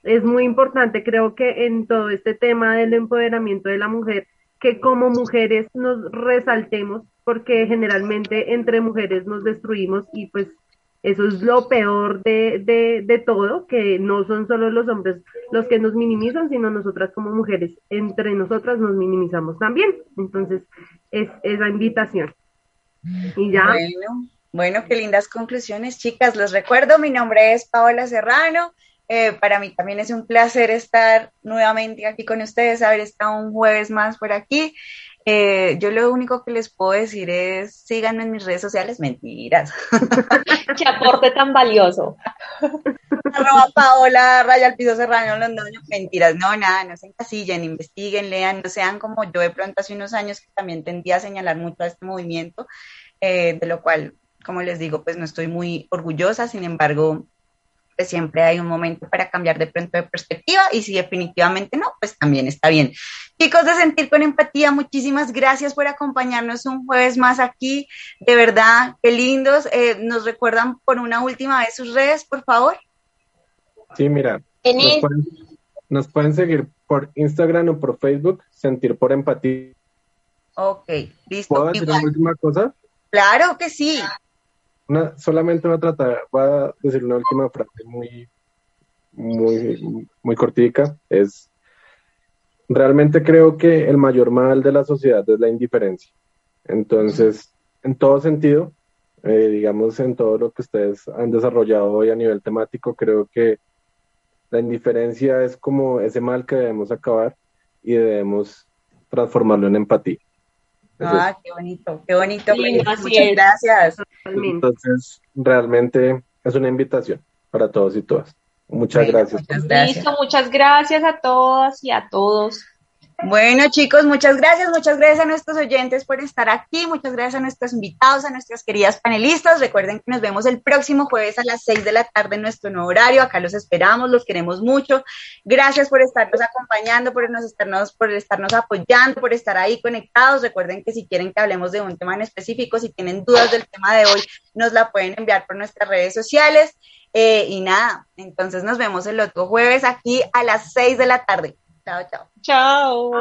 Es muy importante, creo que en todo este tema del empoderamiento de la mujer, que como mujeres nos resaltemos, porque generalmente entre mujeres nos destruimos y pues eso es lo peor de, de, de, todo, que no son solo los hombres los que nos minimizan, sino nosotras como mujeres, entre nosotras nos minimizamos también. Entonces, es esa invitación. Y ya. Bueno, bueno, qué lindas conclusiones, chicas. Les recuerdo, mi nombre es Paola Serrano. Eh, para mí también es un placer estar nuevamente aquí con ustedes, haber estado un jueves más por aquí. Eh, yo lo único que les puedo decir es síganme en mis redes sociales, mentiras. Qué aporte tan valioso. Arroba Paola, Raya al Piso Serrano, Londoño, mentiras, no, nada, no se encasillen, investiguen, lean, no sean como yo de pronto hace unos años que también tendía a señalar mucho a este movimiento, eh, de lo cual, como les digo, pues no estoy muy orgullosa, sin embargo, siempre hay un momento para cambiar de pronto de perspectiva y si definitivamente no, pues también está bien. Chicos de Sentir con Empatía, muchísimas gracias por acompañarnos un jueves más aquí. De verdad, qué lindos. Eh, ¿Nos recuerdan por una última vez sus redes, por favor? Sí, mira. Nos pueden, nos pueden seguir por Instagram o por Facebook, Sentir por Empatía. Ok, listo. ¿Puedo decir una última cosa? Claro que sí solamente voy a tratar, voy a decir una última frase muy, muy, muy cortica. Es, realmente creo que el mayor mal de la sociedad es la indiferencia. Entonces, en todo sentido, eh, digamos, en todo lo que ustedes han desarrollado hoy a nivel temático, creo que la indiferencia es como ese mal que debemos acabar y debemos transformarlo en empatía. Ah, qué bonito, qué bonito. Muchas gracias. Entonces, realmente es una invitación para todos y todas. Muchas gracias. Muchas gracias. Listo, muchas gracias a todas y a todos. Bueno, chicos, muchas gracias, muchas gracias a nuestros oyentes por estar aquí, muchas gracias a nuestros invitados, a nuestras queridas panelistas. Recuerden que nos vemos el próximo jueves a las seis de la tarde en nuestro nuevo horario. Acá los esperamos, los queremos mucho. Gracias por estarnos acompañando, por, estarnos, por estarnos apoyando, por estar ahí conectados. Recuerden que si quieren que hablemos de un tema en específico, si tienen dudas del tema de hoy, nos la pueden enviar por nuestras redes sociales. Eh, y nada, entonces nos vemos el otro jueves aquí a las seis de la tarde. Chao, chao.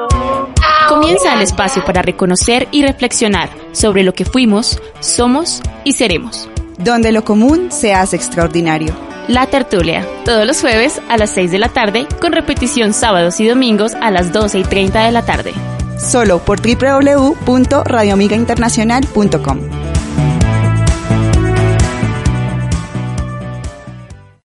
Comienza el espacio para reconocer y reflexionar sobre lo que fuimos, somos y seremos. Donde lo común se hace extraordinario. La tertulia, todos los jueves a las 6 de la tarde, con repetición sábados y domingos a las 12 y 30 de la tarde. Solo por www.radioamigainternacional.com.